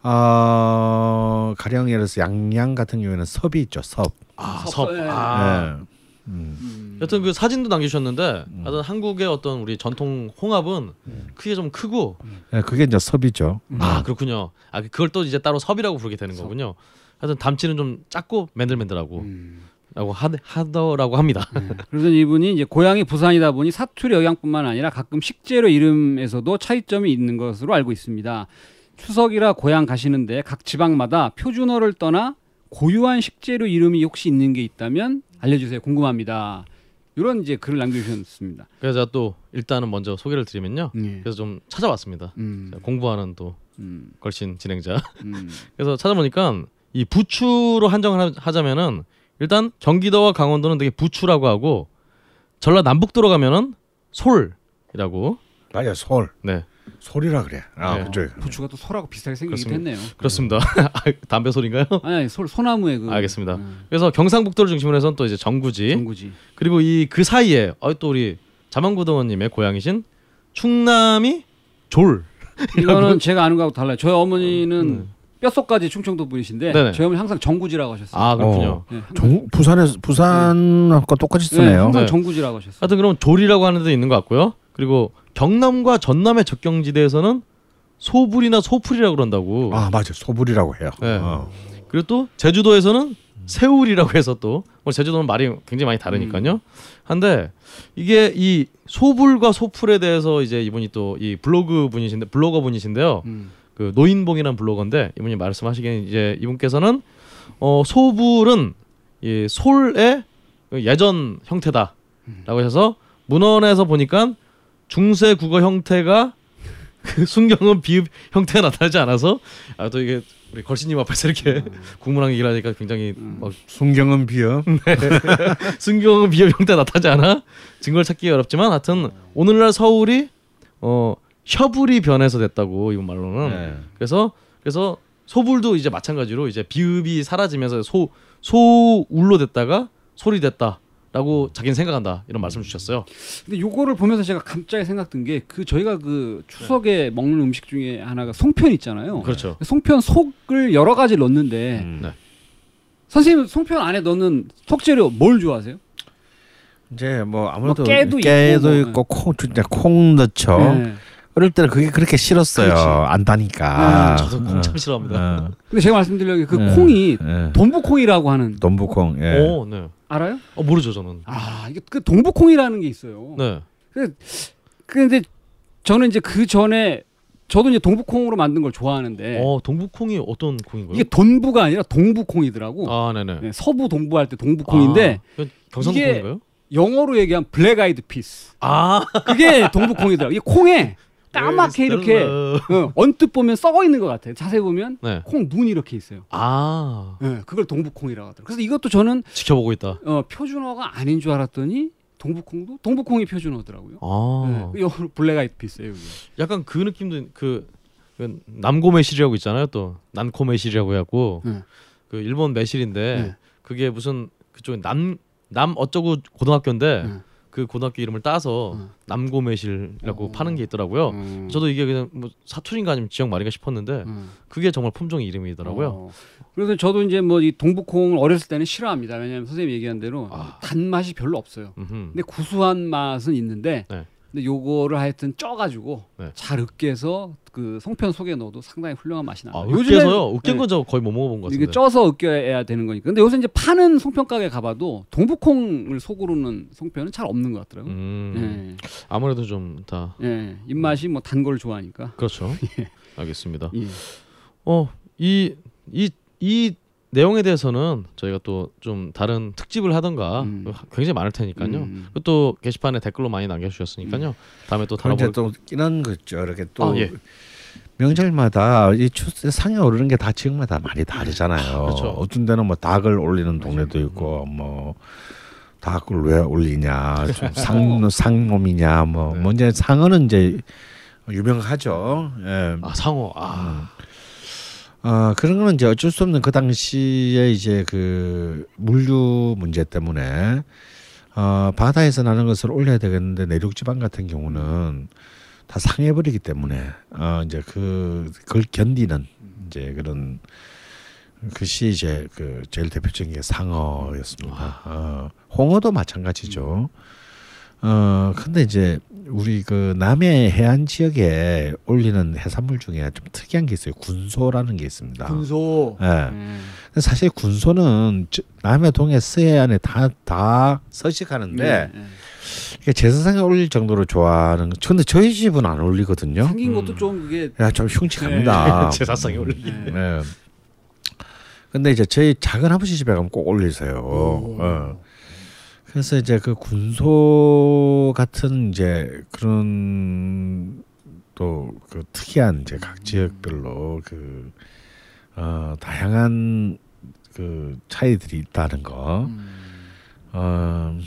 어 가령 예를 들어서 양양 같은 경우에는 섭이 있죠. 섭. 아, 섭- 섭. 예. 아. 네. 음. 음. 여튼 그 사진도 남겨주셨는데 하여튼 한국의 어떤 우리 전통 홍합은 크기가 좀 크고 네, 그게 이제 섭이죠. 아 그렇군요. 아 그걸 또 이제 따로 섭이라고 부르게 되는 거군요. 하여튼 담치는 좀 작고 맨들맨들하고 음. 라고 하, 하더라고 합니다. 그래서 이분이 이제 고향이 부산이다 보니 사투리 영향뿐만 아니라 가끔 식재료 이름에서도 차이점이 있는 것으로 알고 있습니다. 추석이라 고향 가시는데 각 지방마다 표준어를 떠나 고유한 식재료 이름이 혹시 있는 게 있다면 알려주세요. 궁금합니다. 이런 이제 글을 남겨주셨습니다. 그래서 제가 또 일단은 먼저 소개를 드리면요. 예. 그래서 좀 찾아봤습니다. 음, 공부하는 또 음, 걸신 진행자. 음, 그래서 찾아보니까 이 부추로 한정을 하- 하자면은 일단 경기도와 강원도는 되게 부추라고 하고 전라 남북도로 가면은 솔이라고 맞아 솔 네, 솔이라 그래. 아 네. 그쪽. 부추가 또 소라고 비슷하게 그렇습니다. 했네요. 그렇습니다. 아, 담배 소리인가요? 아니, 소, 소나무의 그 알겠습니다. 음, 그래서 경상북도를 중심으로 해서는 또 이제 정구지 정구지. 그리고 이 그 사이에 어, 또 우리 자만구동원님의 고향이신 충남이 졸. 이거는 제가 아는 거하고 달라요. 저희 어머니는 음. 뼛속까지 충청도 분이신데 네네. 저희 어머니 항상 정구지라고 하셨어요. 아 그렇군요. 네. 정 부산에서 부산과 똑같이 네, 쓰네요. 항상 네. 정구지라고 하셨어요. 하여튼 그럼 졸이라고 하는 데 있는 것 같고요. 그리고 경남과 전남의 적경지대에서는 소불이나 소풀이라고 그런다고. 아 맞아 소불이라고 해요. 네. 어. 그리고 또 제주도에서는 세울이라고 해서 또뭐 제주도는 말이 굉장히 많이 다르니까요. 한데 이게 이 소불과 소풀에 대해서 이제 이분이 또 이 블로그 분이신데 블로거 분이신데요. 음. 그 노인봉이라는 블로거인데 이분이 말씀하시기엔 이제 이분께서는 어 소불은 이 솔의 그 예전 형태다라고 하셔서 문헌에서 보니까 중세 국어 형태가 그 순경은 비읍 형태가 나타나지 않아서 아 또 이게 우리 걸신님 앞에서 이렇게 국문학 얘기를 하니까 굉장히 막 순경은 비어. 순경은 비읍 형태 가 나타나지 않아? 증거를 찾기 어렵지만 하여튼 오늘날 서울이 어 셔불이 변해서 됐다고 이분 말로는. 네. 그래서 그래서 소불도 이제 마찬가지로 이제 비읍이 사라지면서 소 소울로 됐다가 소리 됐다 라고 자기는 생각한다 이런 말씀 을 주셨어요. 근데 요거를 보면서 제가 갑자기 생각든 게 그 저희가 그 추석에 먹는 음식 중에 하나가 송편 있잖아요. 그렇죠. 송편 속을 여러 가지 넣는데 음. 네. 선생님 송편 안에 넣는 속재료 뭘 좋아하세요? 이제 뭐 아무래도 뭐 깨도 깨도 있고 있고, 콩 진짜 콩 넣죠. 네. 어릴 때는 그게 그렇게 싫었어요. 그렇지. 안 다니까. 저도 콩 참 싫어합니다. 어, 근데 제가 말씀드린 그 네. 콩이 예. 동부콩이라고 하는 돈부콩. 예. 오, 네. 알아요? 어 모르죠 저는. 아 이게 그 동부콩이라는 게 있어요. 네. 근데 저는 이제 그 전에 저도 이제 동부콩으로 만든 걸 좋아하는데 어 동북콩이 어떤 콩인가요? 이게 돈부가 아니라 동부콩이더라고. 아 네네. 네, 서부 동부 할 때 동부콩인데 아, 경상도콩인가요? 영어로 얘기하면 black eyed peas. 아 그게 동부콩이더라고. 이 콩에 까맣게 이렇게 어, 언뜻 보면 썩어 있는 것 같아요. 자세히 보면 네. 콩 눈이 이렇게 있어요. 아 네, 그걸 동부콩이라고 하더라고요. 그래서 이것도 저는 지켜보고 있다. 어, 표준어가 아닌 줄 알았더니 동부콩도 동부콩이 표준어더라고요. 아 네, 영어로 black eyed peas예요. 약간 그 느낌도 그, 그 남고 매실이라고 있잖아요. 또 난코 매실이라고 해갖고 네. 그 일본 매실인데 네. 그게 무슨 그쪽 남남 어쩌고 고등학교인데 네. 그 고등학교 이름을 따서 네. 남고 매실이라고 어. 파는 게 있더라고요. 음. 저도 이게 그냥 뭐 사투리인가 아니면 지역 말인가 싶었는데 음. 그게 정말 품종 이름이더라고요. 어. 그래서 저도 이제 뭐 이 동부콩을 어렸을 때는 싫어합니다. 왜냐하면 선생님 얘기한 대로 아. 단맛이 별로 없어요. 음흠. 근데 구수한 맛은 있는데 네. 근데 요거를 하여튼 쪄가지고 네. 잘 으깨서 그 송편 속에 넣어도 상당히 훌륭한 맛이 나요. 아, 으깨서요? 으깬 건 저 거의 못 먹어본 것 같은데. 이게 쪄서 으깨야 되는 거니까. 근데 요새 이제 파는 송편 가게 가봐도 동부콩을 속으로 넣은 송편은 잘 없는 것 같더라고요. 음, 예. 아무래도 좀 다 예. 입맛이 뭐 단 걸 좋아하니까. 그렇죠. 알겠습니다. 예. 어, 이, 이, 이 내용에 대해서는 저희가 또 좀 다른 특집을 하던가 음. 굉장히 많을 테니까요. 음. 그것도 게시판에 댓글로 많이 남겨주셨으니까요. 다음에 또 다뤄볼. 또 이런 거 있죠. 이렇게 또 아, 예. 명절마다 이 추세 상에 오르는 게 다 지역마다 많이 다르잖아요. 그렇죠. 어떤 데는 뭐 닭을 올리는 동네도 있고 뭐 닭을 왜 올리냐, 좀 상 상놈이냐, 뭐 네. 먼저 상어는 이제 유명하죠. 예. 아 상어. 아, 아 그런 거는 이제 어쩔 수 없는 그 당시에 이제 그 물류 문제 때문에 어, 바다에서 나는 것을 올려야 되겠는데 내륙 지방 같은 경우는 다 상해버리기 때문에 어, 이제 그 그걸 견디는 이제 그런 그것이 이제 그 제일 대표적인 게 상어였습니다. 어, 홍어도 마찬가지죠. 어 근데 이제 우리 그 남해 해안 지역에 올리는 해산물 중에 좀 특이한 게 있어요. 군소라는 게 있습니다. 군소. 예. 음. 근데 사실 군소는 저- 남해 동해 서해안에 다 다 서식하는데 네, 네. 이게 제사상에 올릴 정도로 좋아하는. 거- 근데 저희 집은 안 올리거든요. 생긴 것도 좀 그게 야 좀 흉측합니다. 제사상에 올리. 네. 네. 근데 이제 저희 작은 아버지 집에 가면 꼭 올리세요. 어. 그래서 이제 그 군소 같은 이제 그런 또 그 특이한 이제 각 지역별로 그 어, 다양한 그 차이들이 있다는 거. 음. 어,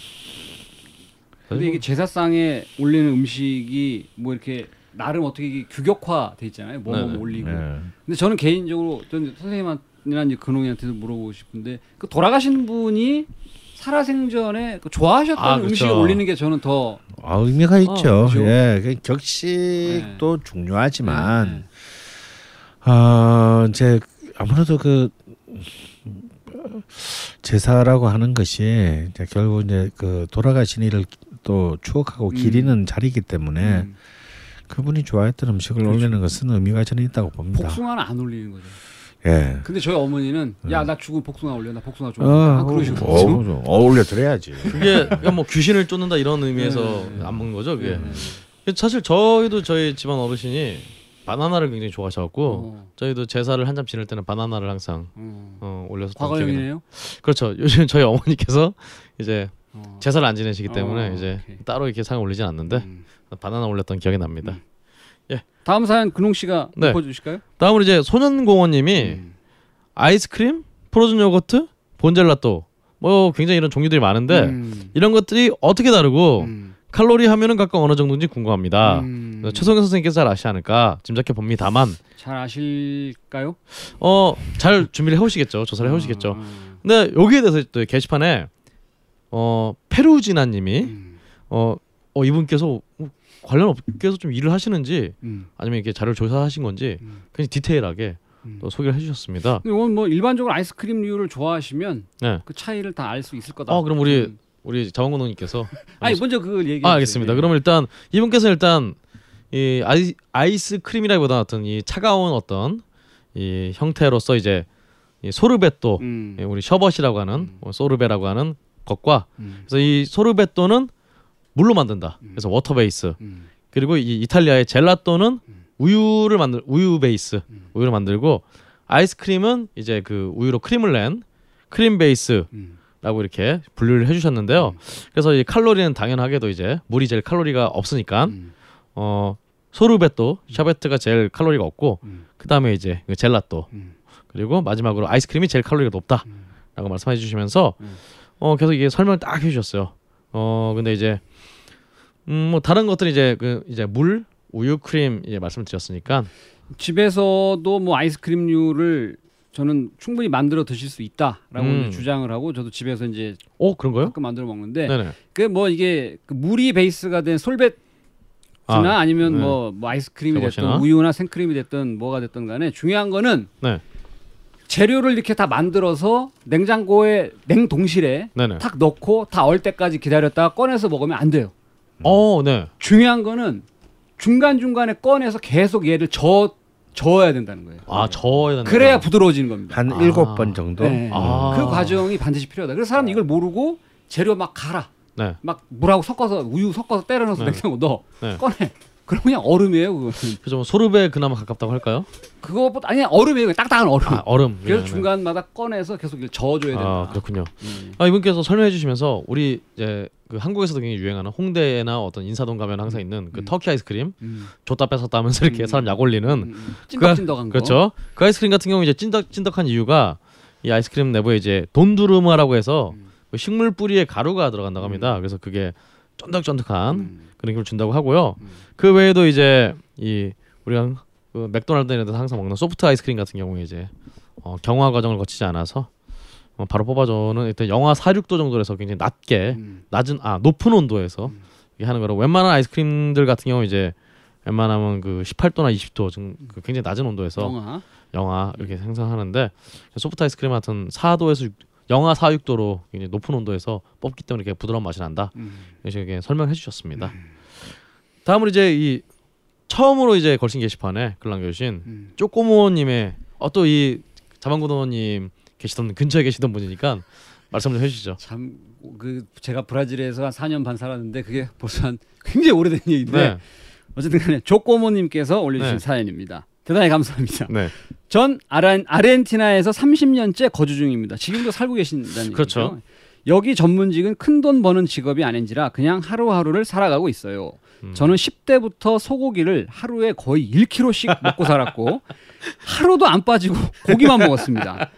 근데 이게 제사상에 올리는 음식이 뭐 이렇게 나름 어떻게 이게 규격화 돼 있잖아요. 뭐뭐 네네. 올리고. 네. 근데 저는 개인적으로 전 선생님이나 이제 근홍이한테도 물어보고 싶은데 그 돌아가신 분이 살아생전에 그 좋아하셨던 아, 그렇죠. 음식을 올리는 게 저는 더 아, 의미가 있죠. 그렇죠. 예, 그 격식도 중요하지만 네. 아, 이제 아무래도 그 제사라고 하는 것이 이제 결국 이제 그 돌아가신 이를 또 추억하고 음. 기리는 자리이기 때문에 음, 그분이 좋아했던 음식을 그렇죠. 올리는 것은 의미가 저는 있다고 봅니다. 복숭아는 안 올리는 거죠. 예. 근데 저희 어머니는 야 나 죽은 복숭아 올려 나 복숭아 어, 좋아한다 아, 그러시거든요. 어, 어, 올려 드려야지. 그게 그냥 뭐 귀신을 쫓는다 이런 의미에서 네. 안 먹는 거죠. 그게 네. 사실 저희도 저희 집안 어르신이 바나나를 굉장히 좋아하셔갖고 어, 저희도 제사를 한잠 지낼 때는 바나나를 항상 어. 어, 올려서. 과거형이네요. 그렇죠. 요즘 저희 어머니께서 이제 어. 제사를 안 지내시기 때문에 어, 이제 오케이. 따로 이렇게 상을 올리진 않는데 음. 바나나 올렸던 기억이 납니다. 다음 사연 근홍 씨가 네. 읊어주실까요? 다음으로 이제 소년공원님이 음. 아이스크림, 프로즌 요거트, 본젤라또 뭐 굉장히 이런 종류들이 많은데 음. 이런 것들이 어떻게 다르고 음. 칼로리 하면은 각각 어느 정도인지 궁금합니다. 음. 최성현 선생님께서 잘 아시지 않을까 짐작해 봅니다만 잘 아실까요? 어 잘 준비를 해오시겠죠 조사를 해오시겠죠. 어, 근데 여기에 대해서 또 게시판에 어 페루지나님이 음. 어, 어 이분께서 어, 관련 업계에서 좀 일을 하시는지 음. 아니면 이렇게 자료를 조사하신 건지 음. 굉장히 디테일하게 음. 또 소개를 해주셨습니다. 이건 뭐 일반적으로 아이스크림류를 좋아하시면 네. 그 차이를 다 알 수 있을 거다. 어 그럼 우리 음. 우리 자원공동님께서 아니 먼저 그걸 얘기해 아. 알겠습니다. 예. 그러면 일단 이분께서 일단 이 아이, 아이스크림이라기보다 어떤 이 차가운 어떤 이 형태로서 이제 이 sorbetto 음. 예, 우리 셔벗이라고 하는 음. 뭐 sorbet라고 것과 음. 그래서 이 sorbetto는 물로 만든다. 음. 그래서 water base. 음. 그리고 이 이탈리아의 젤라또는 음. 우유를 만들 우유 베이스 음. 우유를 만들고 아이스크림은 이제 그 우유로 크림을 낸 크림 베이스 라고 음. 이렇게 분류를 해주셨는데요. 음. 그래서 이 칼로리는 당연하게도 이제 물이 제일 칼로리가 없으니까 음. 어 소르베토 샤베트가 제일 칼로리가 없고 음. 그 다음에 이제 그 젤라또 음. 그리고 마지막으로 아이스크림이 제일 칼로리가 높다라고 음. 말씀해 주시면서 음. 어 계속 이게 설명을 딱 해주셨어요. 어 근데 이제 음 뭐 다른 것들은 이제 그 이제 물 우유 크림 이제 말씀을 드렸으니까 집에서도 뭐 아이스크림류를 저는 충분히 만들어 드실 수 있다라고 음. 주장을 하고 저도 집에서 이제 어 그런가요? 가끔 만들어 먹는데. 그 뭐 이게 그 물이 베이스가 된 솔베트나 아, 아, 니면 네. 뭐, 뭐 아이스크림이. 됐든 우유나 생크림이 됐든 뭐가 됐든 간에 중요한 거는 네. 재료를 이렇게 다 만들어서 냉장고에 냉동실에 네네. 탁 넣고 다 얼 때까지 기다렸다가 꺼내서 먹으면 안 돼요. 어 네. 중요한 거는 중간 중간에 꺼내서 계속 얘를 저 저어야 된다는 거예요. 아 저어야 된다. 그래야 부드러워지는 겁니다. 한 아. 일곱 번 정도. 네. 아. 그 과정이 반드시 필요하다. 그래서 사람 이 이걸 모르고 재료 막 갈아, 네. 막 물하고 섞어서 우유 섞어서 때려 넣어서 네. 냉장고 넣어 네. 꺼내. 그럼 그냥 얼음이에요. 그거는. 그죠. 뭐 소르베 그나마 가깝다고 할까요? 그거보다 아니 얼음이에요. 그냥 딱딱한 얼음. 아 얼음. 그래서 네, 네. 중간마다 꺼내서 계속 이걸 저어줘야 된다. 아 그렇군요. 음. 아 이분께서 설명해 주시면서 우리 이제 그 한국에서도 굉장히 유행하는 홍대나 어떤 인사동 가면 항상 있는 그 음. 터키 아이스크림 음. 줬다 뺏었다 하면서 이렇게 음. 사람 약 올리는 음, 음. 찐덕찐덕한 거. 그렇죠. 그 아이스크림 같은 경우 이제 찐덕찐덕한 이유가 이 아이스크림 내부에 이제 돈두르마라고 해서 음. 그 식물 뿌리에 가루가 들어간다고 합니다. 그래서 그게 쫀득쫀득한 음. 그런 걸 준다고 하고요. 음. 그 외에도 이제 이 우리가 그 맥도날드 이런 데서 항상 먹는 소프트 아이스크림 같은 경우에 이제 어, 경화 과정을 거치지 않아서 어, 바로 뽑아줘는 일단 영하 4, 6도 정도에서 굉장히 낮게 음. 낮은 아 높은 온도에서 음. 하는 거라 웬만한 아이스크림들 같은 경우 이제 웬만하면 그 18도나 20도 좀그 굉장히 낮은 온도에서 영화. 영하 이렇게 생성하는데 소프트 아이스크림 같은 4도에서 6, 영하 4, 6도로 굉장히 높은 온도에서 뽑기 때문에 이렇게 부드러운 맛이 난다. 음. 이렇게 이렇게 설명해 주셨습니다. 다음으로 이제 이 처음으로 이제 걸신 게시판에 글 남겨주신 음. 쪼꼬모님의 어 또 이 자방고등어님 계시던 근처에 계시던 분이니까 말씀 좀 해주시죠. 참 그 제가 브라질에서 한 4년 반 살았는데 그게 벌써 한 굉장히 오래된 얘기인데 네, 어쨌든 간에 조꼬모님께서 올려주신 네. 사연입니다. 대단히 감사합니다. 네, 전 아르헨티나에서 30년째 거주 중입니다. 지금도 살고 계신다는 그렇죠. 얘기죠. 여기 전문직은 큰 돈 버는 직업이 아닌지라 그냥 하루하루를 살아가고 있어요. 음. 저는 10대부터 소고기를 하루에 거의 1kg씩 먹고 살았고 하루도 안 빠지고 고기만 먹었습니다.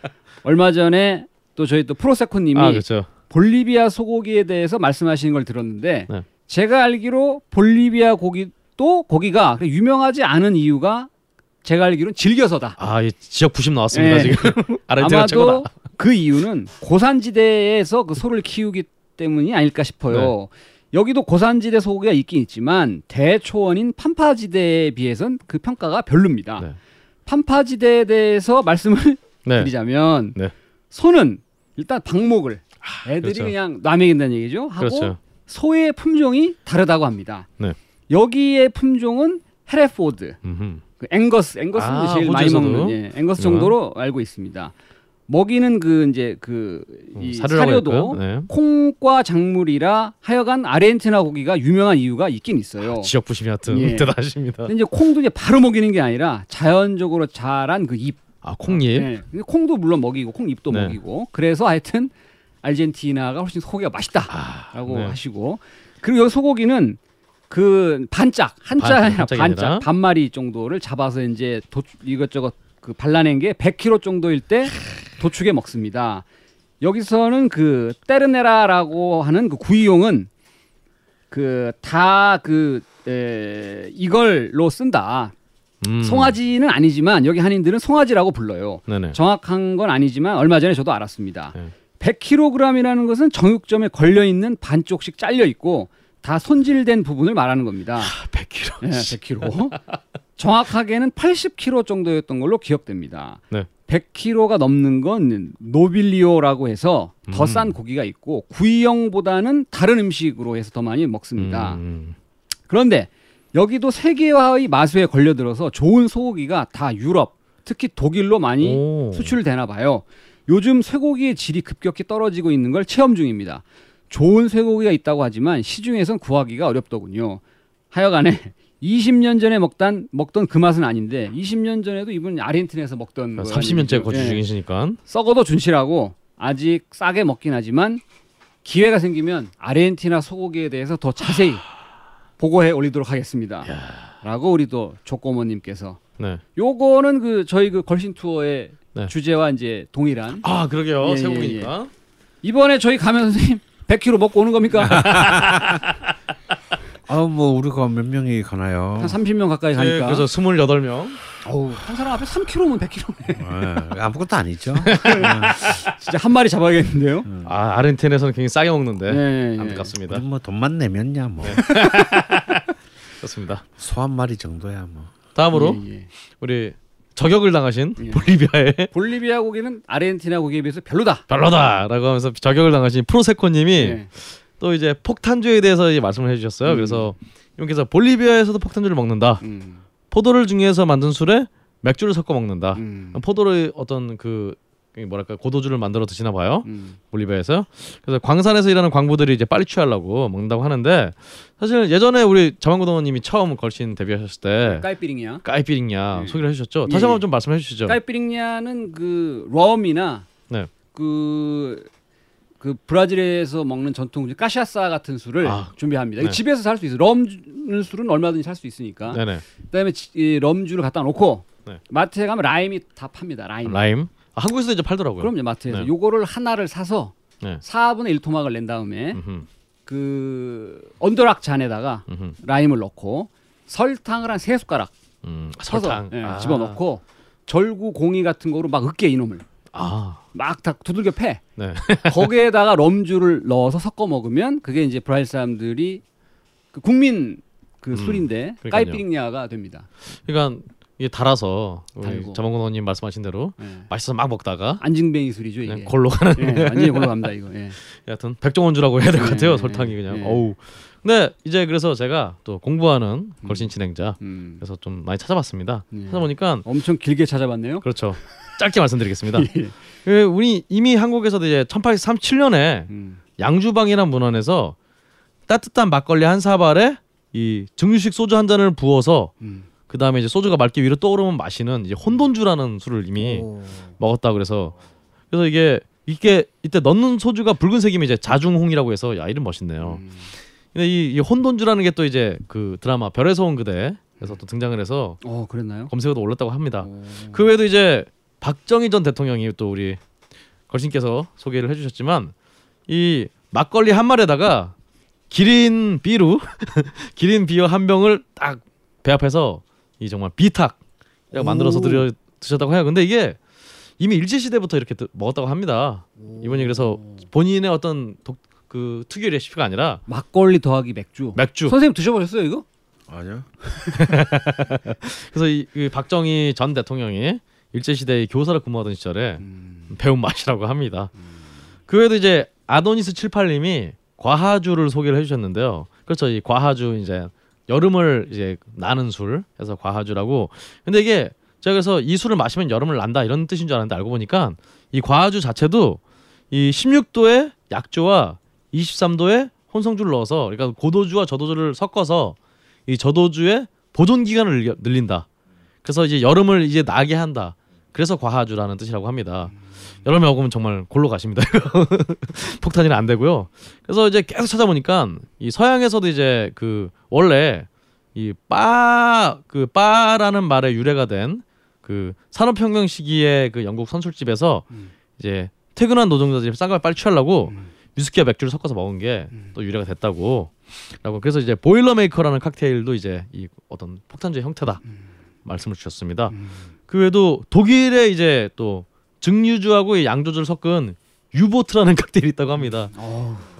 얼마 전에 또 저희 또 프로세코님이 아 그렇죠. 볼리비아 소고기에 대해서 말씀하시는 걸 들었는데 네. 제가 알기로 볼리비아 고기도 고기가 유명하지 않은 이유가 제가 알기로는 질겨서다. 아, 이 지역 부심 나왔습니다 네. 지금. 아르헨티나 최고다. 아마도 그 이유는 고산지대에서 그 소를 키우기 때문이 아닐까 싶어요. 네. 여기도 고산지대 소고기가 있긴 있지만 대초원인 판파지대에 비해선 그 평가가 별로입니다. 네. 판파지대에 대해서 말씀을 네. 드리자면 네. 소는 일단 방목을 애들이 그렇죠. 그냥 놔먹인다는 얘기죠. 하고 그렇죠. 소의 품종이 다르다고 합니다. 네. 여기의 품종은 헤레포드. 그 앵거스, 앵거스는 아, 제일 많이 호주에서도? 먹는 예, 앵거스? 정도로 알고 있습니다. 먹이는 그 이제 그이 음, 사료도? 네. 콩과 작물이라 하여간 아르헨티나 고기가 유명한 이유가 있긴 있어요. 지역 부심이 하여튼 예. 대단하십니다. 이제 콩도 이제 바로 먹이는 게 아니라 자연적으로 자란 그 잎. 아 콩잎. 네. 근데 콩도 물론 먹이고 콩잎도 네. 먹이고. 그래서 하여튼 아르헨티나가 훨씬 소고기가 맛있다라고 네. 하시고. 그리고 여기 소고기는 그 반짝 반- 한짝이 반짝? 반마리 정도를 잡아서 이제 도, 이것저것 그 발라낸 게 100kg 정도일 때 도축해 먹습니다. 여기서는 그 때르네라라고 하는 그 구이용은 그다그 이걸로 쓴다. 음. 송아지는 아니지만 여기 한인들은 송아지라고 불러요. 네네. 정확한 건 아니지만 얼마 전에 저도 알았습니다. 네. 100kg이라는 것은 정육점에 걸려 있는 반쪽씩 잘려 있고 다 손질된 부분을 말하는 겁니다. 100kg. 네, 100kg. 정확하게는 80kg 정도였던 걸로 기억됩니다. 네. 100kg가 넘는 건 노빌리오라고 해서 더 음. 싼 고기가 있고 구이용보다는 다른 음식으로 해서 더 많이 먹습니다. 음. 그런데 여기도 세계화의 마수에 걸려들어서 좋은 소고기가 다 유럽, 특히 독일로 많이 오. 수출되나 봐요. 요즘 쇠고기의 질이 급격히 떨어지고 있는 걸 체험 중입니다. 좋은 쇠고기가 있다고 하지만 시중에선 구하기가 어렵더군요. 하여간에 20년 전에 먹던 먹던 그 맛은 아닌데 20년 전에도 이분 아르헨티나에서 먹던 거라는 30년째 얘기죠. 거주 예. 중이시니까. 썩어도 준치라고 아직 싸게 먹긴 하지만 기회가 생기면 아르헨티나 소고기에 대해서 더 자세히 보고해 올리도록 하겠습니다. 라고 우리 또 조꼬모님께서 네. 요거는 그 저희 그 걸신 투어의 네. 주제와 이제 동일한 아 그러게요. 예, 예, 세국이니까. 이번에 저희 가면 선생님 100kg 먹고 오는 겁니까? 아뭐 우리가 몇 명이 가나요? 한 30명 가까이 예, 가니까. 그래서 28명. 어우, 한 사람 앞에 3kg면 100kg네. 예, 아무것도 아니죠. 진짜 한 마리 잡아야겠는데요. 아 아르헨티나에서는 굉장히 싸게 먹는데 예, 예. 안타깝습니다. 뭐 돈만 내면야 뭐. 그렇습니다. 소 한 마리 정도야 뭐. 다음으로 예, 예. 우리 저격을 당하신 예. 볼리비아의 볼리비아 고기는 아르헨티나 고기에 비해서 별로다. 별로다라고 하면서 저격을 당하신 프로세코님이 예. 또 이제 폭탄주에 대해서 이제 말씀을 해주셨어요. 음. 그래서 이분께서 볼리비아에서도 폭탄주를 먹는다. 음, 포도를 중에서 만든 술에 맥주를 섞어 먹는다. 음, 포도를 어떤 그 뭐랄까 고도주를 만들어 드시나 봐요. 음. 볼리비아에서. 그래서 광산에서 일하는 광부들이 이제 빨리 취하려고 먹는다고 하는데 사실 예전에 우리 자만고동님이 처음 걸신 데뷔하셨을 때. 까이피링냐 예. 소개를 해주셨죠. 예, 다시 한번 예. 좀 말씀해 주시죠. 까이피링냐는 그 럼이나 네. 그, 그 브라질에서 먹는 전통 까샤사 같은 술을 아, 준비합니다. 네. 집에서 살 수 있어. 럼 주- 술은 얼마든지 살 수 있으니까. 네네. 그다음에 지- 이 럼주를 갖다 놓고 네. 마트에 가면 라임이 다 팝니다. 라임. 라임. 아, 한국에서도 이제 팔더라고요. 그럼요 마트에서 네. 요거를 하나를 사서 네. 4분의 1 토막을 낸 다음에 음흠, 그 on the rock 잔에다가 음흠, 라임을 넣고 설탕을 한 세 숟가락 음, 쳐서 설탕. 예, 아. 집어넣고 절구 공이 같은 거로 막 으깨 이놈을 아, 막 다 두들겨 패 네. 거기에다가 럼주를 넣어서 섞어 먹으면 그게 이제 브라질 사람들이 그 국민 그 음, 술인데. caipirinha가 됩니다. 그러니까 이게 달아서 달고. 자만고동님 말씀하신 대로 예. 맛있어서 막 먹다가 앉은뱅이 술이죠 이게. 그냥 골로 가는. 예, 완전히 골로 갑니다 이거. 예. 여하튼 백종원주라고 해야 될것 예, 같아요. 예, 설탕이 예, 그냥. 예. 어우. 근데 이제 그래서 제가 또 공부하는 걸신 진행자 음. 그래서 좀 많이 찾아봤습니다. 예. 찾아보니까 엄청 길게 찾아봤네요. 그렇죠. 짧게 말씀드리겠습니다. 예. 그 우리 이미 한국에서도 이제 1837년에 음. 양주방이라는 문헌에서 따뜻한 막걸리 한 사발에 이 증류식 소주 한 잔을 부어서 음. 그 다음에 이제 소주가 맑게 위로 떠오르면 마시는 이제 혼돈주라는 술을 이미 먹었다 그래서 그래서 이게 이게 이때 넣는 소주가 붉은색이면 이제 자중홍이라고 해서 야 이름 멋있네요. 음. 근데 이, 이 혼돈주라는 게 또 이제 그 드라마 별에서 온 그대에서 또 등장을 해서 어 그랬나요? 검색어도 올랐다고 합니다. 오. 그 외에도 이제 박정희 전 대통령이 또 우리 걸신께서 소개를 해주셨지만 이 막걸리 한 말에다가 기린 비루 기린 비어 한 병을 딱배 앞에서 이 정말 비탁 만들어서 드려 드셨다고 해요. 근데 이게 이미 일제 시대부터 이렇게 드- 먹었다고 합니다. 이분이 그래서 본인의 어떤 독, 그 특유의 레시피가 아니라 막걸리 더하기 맥주. 맥주. 선생님 드셔보셨어요 이거? 아니요. 그래서 이, 이 박정희 전 대통령이 일제 시대에 교사를 근무하던 시절에 배운 맛이라고 합니다. 그 외에도 이제 아도니스 78님이 과하주를 소개를 해주셨는데요. 그렇죠, 이 과하주 이제 여름을 이제 나는 술 해서 과하주라고. 근데 이게 제가 그래서 이 술을 마시면 여름을 난다 이런 뜻인 줄 알았는데 알고 보니까 이 과하주 자체도 이 16도의 약주와 23도의 혼성주를 넣어서 그러니까 고도주와 저도주를 섞어서 이 저도주의 보존 기간을 늘린다. 그래서 이제 여름을 이제 나게 한다. 그래서 과하주라는 뜻이라고 합니다. 여름에 먹으면 정말 골로 가십니다. 폭탄이는 안 되고요. 그래서 이제 계속 찾아보니까 이 서양에서도 이제 그 원래 이 바 그 바라는 말의 유래가 된 그 산업혁명 시기에 그 영국 선술집에서 이제 퇴근한 노동자들이 싼걸 빨리 취하려고 위스키와 맥주를 섞어서 먹은 게 또 유래가 됐다고. 라고 그래서 이제 boilermaker라는 칵테일도 이제 이 어떤 폭탄주의 형태다 말씀을 주셨습니다. 그 외에도 독일에 이제 또 증류주하고 이 양조주를 섞은 유보트라는 칵테일이 있다고 합니다.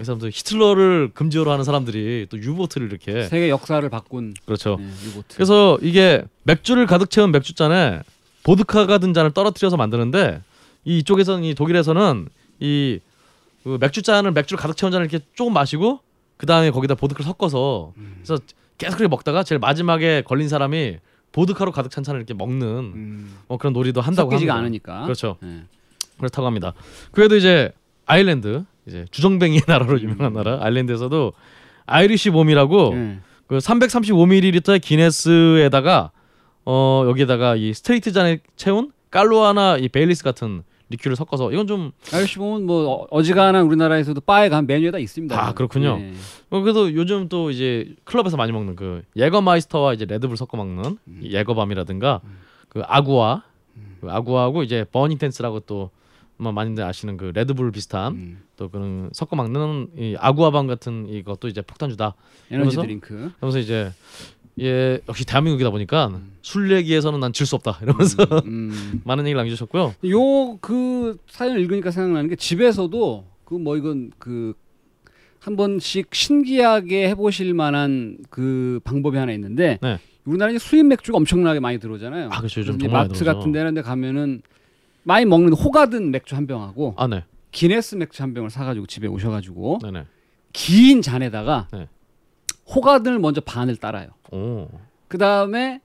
이 사람들 히틀러를 금지어로 하는 사람들이 또 유보트를 이렇게 세계 역사를 바꾼 그렇죠. 네, 유보트. 그래서 이게 맥주를 가득 채운 맥주잔에 보드카가 든 잔을 떨어뜨려서 만드는데 이쪽에서는 이 독일에서는 이 그 맥주잔을 맥주를 가득 채운 잔을 이렇게 조금 마시고 그 다음에 거기다 보드카를 섞어서 그래서 계속 그렇게 먹다가 제일 마지막에 걸린 사람이 보드카로 가득 찬 잔을 이렇게 먹는 음, 뭐 그런 놀이도 한다고 섞이지가 합니다. 않으니까. 그렇죠. 네. 그렇다고 합니다. 그래도 이제 아일랜드 이제 주정뱅이의 나라로 유명한 나라 아일랜드에서도 Irish bomb이라고 네. 그 335ml의 기네스에다가 어 여기에다가 이 스트레이트 잔에 채운 깔로아나 이 베일리스 같은 리큐르를 섞어서 이건 좀 아저씨 보면 뭐 어- 어지간한 우리나라에서도 바에 가면 메뉴에다 있습니다. 아, 그렇군요. 네. 어, 그래도 요즘 또 이제 클럽에서 많이 먹는 그 예거마이스터와 이제 레드불 섞어 먹는 이 Jägerbomb이라든가 그 아구아 그 아구아하고 이제 버닝텐스라고 또뭐 많이들 아시는 그 레드불 비슷한 음, 또 그런 섞어 먹는 이 Agwa bomb 같은 이것도 이제 폭탄주다. 에너지 그러면서? 드링크. 그러면서 이제 예 역시 대한민국이다 보니까 술 얘기에서는 난 질 수 없다 이러면서 음. 많은 얘기를 남겨주셨고요. 요 그 사연을 읽으니까 생각나는 게 집에서도 그 뭐 이건 그 한 번씩 신기하게 해보실 만한 그 방법이 하나 있는데 네. 우리나라 이제 수입 맥주가 엄청나게 많이 들어오잖아요. 아, 그렇죠. 요즘 마트 들어오죠. 같은 데는 데 가면은 많이 먹는 호가든 맥주 한 병하고 아 네, 기네스 맥주 한 병을 사가지고 집에 오셔가지고 네네. 긴 잔에다가 네. 호가든을 먼저 반을 따라요. 오, 그 다음에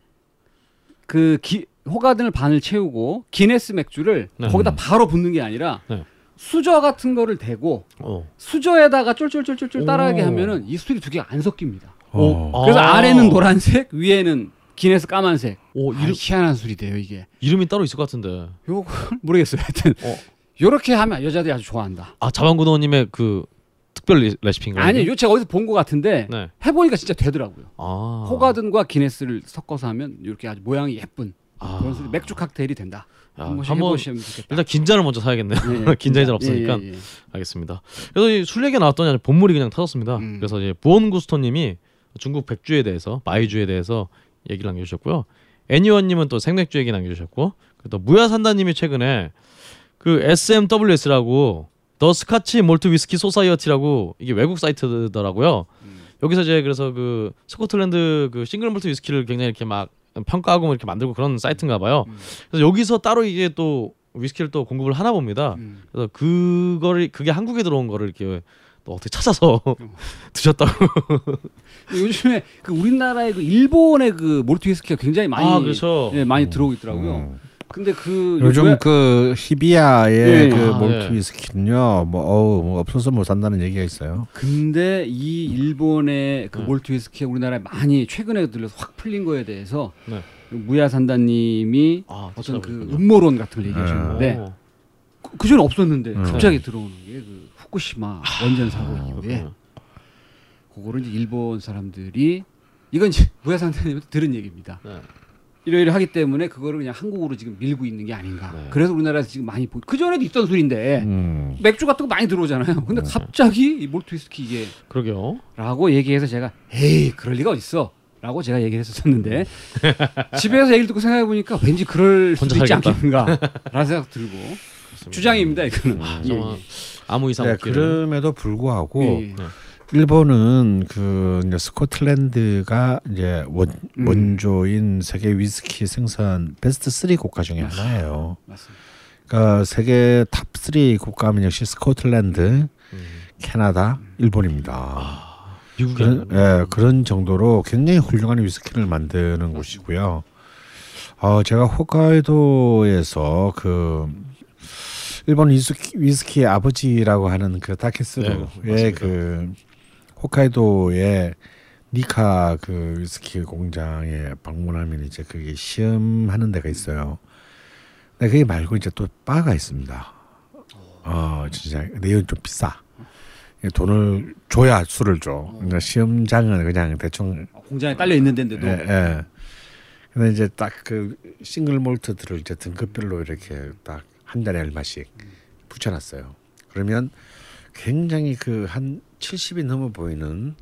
그 기, 호가든을 반을 채우고 기네스 맥주를 네. 거기다 바로 붓는 게 아니라 네. 수저 같은 거를 대고 오. 수저에다가 쫄쫄쫄쫄쫄 따라하게 오. 하면은 이 술이 두 개가 안 섞입니다. 어. 그래서 아. 아래는 노란색, 위에는 기네스 까만색. 오 아, 이름 희한한 술이 돼요 이게. 이름이 따로 있을 것 같은데. 요거 모르겠어요. 하여튼 어. 요렇게 하면 여자들이 아주 좋아한다. 아 자방구도님의 그 특별 리- 레시피인가요? 아니요, 요 제가 어디서 본 것 같은데 네. 해보니까 진짜 되더라고요. 아. 호가든과 기네스를 섞어서 하면 이렇게 아주 모양이 예쁜 아. 그런 술이 맥주 칵테일이 된다. 야, 한 한번 해보시면 좋겠다. 일단 긴 잔을 먼저 사야겠네요. 예, 긴 잔이 잘 없으니까. 예, 예, 예. 알겠습니다. 그래서 이 술 얘기 나왔더니 봇물이 그냥 터졌습니다. 음. 그래서 이제 부온구스토님이 중국 백주에 대해서 바이주에 대해서 얘기를 남겨주셨고요. 애니원님은 또 생맥주 얘기 남겨주셨고 또 무야산다님이 최근에 그 SMWS라고 The Scotch Malt Whisky Society라고 이게 외국 사이트더라고요. 여기서 이제 그래서 그 스코틀랜드 그 싱글 몰트 위스키를 굉장히 이렇게 막 평가하고 뭐 이렇게 만들고 그런 사이트인가 봐요. 그래서 여기서 따로 이게 또 위스키를 또 공급을 하나 봅니다. 음. 그래서 그거를 그게 한국에 들어온 거를 이렇게 또 어떻게 찾아서 드셨다고. 요즘에 그 우리나라의 그 일본의 그 몰트 위스키가 굉장히 많이 아 그렇죠. 예, 많이 들어오고 있더라고요. 음. 근데 그 요즘 뭐야- 그 히비아의 예. 그 아, 몰트 예. 위스키는요, 뭐 어우 뭐 없어서 못 산다는 얘기가 있어요. 근데 이 일본의 그 네. 몰트 위스키가 우리나라에 많이 최근에 들려서 확 풀린 거에 대해서 네. 그 무야산다님이 아, 어떤 그. 음모론 같은 걸 얘기하셨는데 오. 그, 그 전에 없었는데 음. 갑자기 들어오는 게 그 후쿠시마 원전 사고 이후에 그렇군요. 그거를 이제 일본 사람들이 이건 이제 무야산다님한테 들은 얘기입니다. 네. 이러이러 하기 때문에 그거를 그냥 한국으로 지금 밀고 있는 게 아닌가. 네. 그래서 우리나라에서 지금 많이 보. 그 전에도 있던 술인데 음. 맥주 같은 거 많이 들어오잖아요. 근데 갑자기 이 몰트 위스키 이게 그러게요. 라고 얘기해서 제가 에이 그럴 리가 어딨어 라고 제가 얘기를 했었는데 집에서 얘기를 듣고 생각해 보니까 왠지 그럴 수도 있지 살겠다. 않겠는가 라는 생각 들고 주장입니다 이거는 아, 예, 정말 예. 아무 이상 네. 그럼에도 불구하고 예. 일본은 그 이제 스코틀랜드가 이제 원, 음. 원조인 세계 위스키 생산 베스트 3 국가 중에 하나예요. 맞습니다. 그러니까 세계 탑3 국가면 역시 스코틀랜드, 음. 캐나다, 일본입니다. 아, 미국이 그런, 아니라. 예, 그런 정도로 굉장히 훌륭한 위스키를 만드는 곳이고요. 어, 제가 홋카이도에서 그 일본 위스키, 위스키의 아버지라고 하는 그 네, 다케스루의 맞습니다. 그 홋카이도의 니카 그 위스키 공장에 방문하면 이제 그게 시음하는 데가 있어요. 근데 그게 말고 이제 또 바가 있습니다. 어, 진짜 근데 이건 좀 비싸. 돈을 줘야 술을 줘. 그러니까 시험장은 그냥 대충 어, 공장에 딸려 있는 데인데도 예, 예. 근데 이제 딱 그 싱글 몰트들을 이제 등급별로 이렇게 딱한 잔에 얼마씩 붙여놨어요. 그러면 굉장히 그 한 70이 넘어 보이는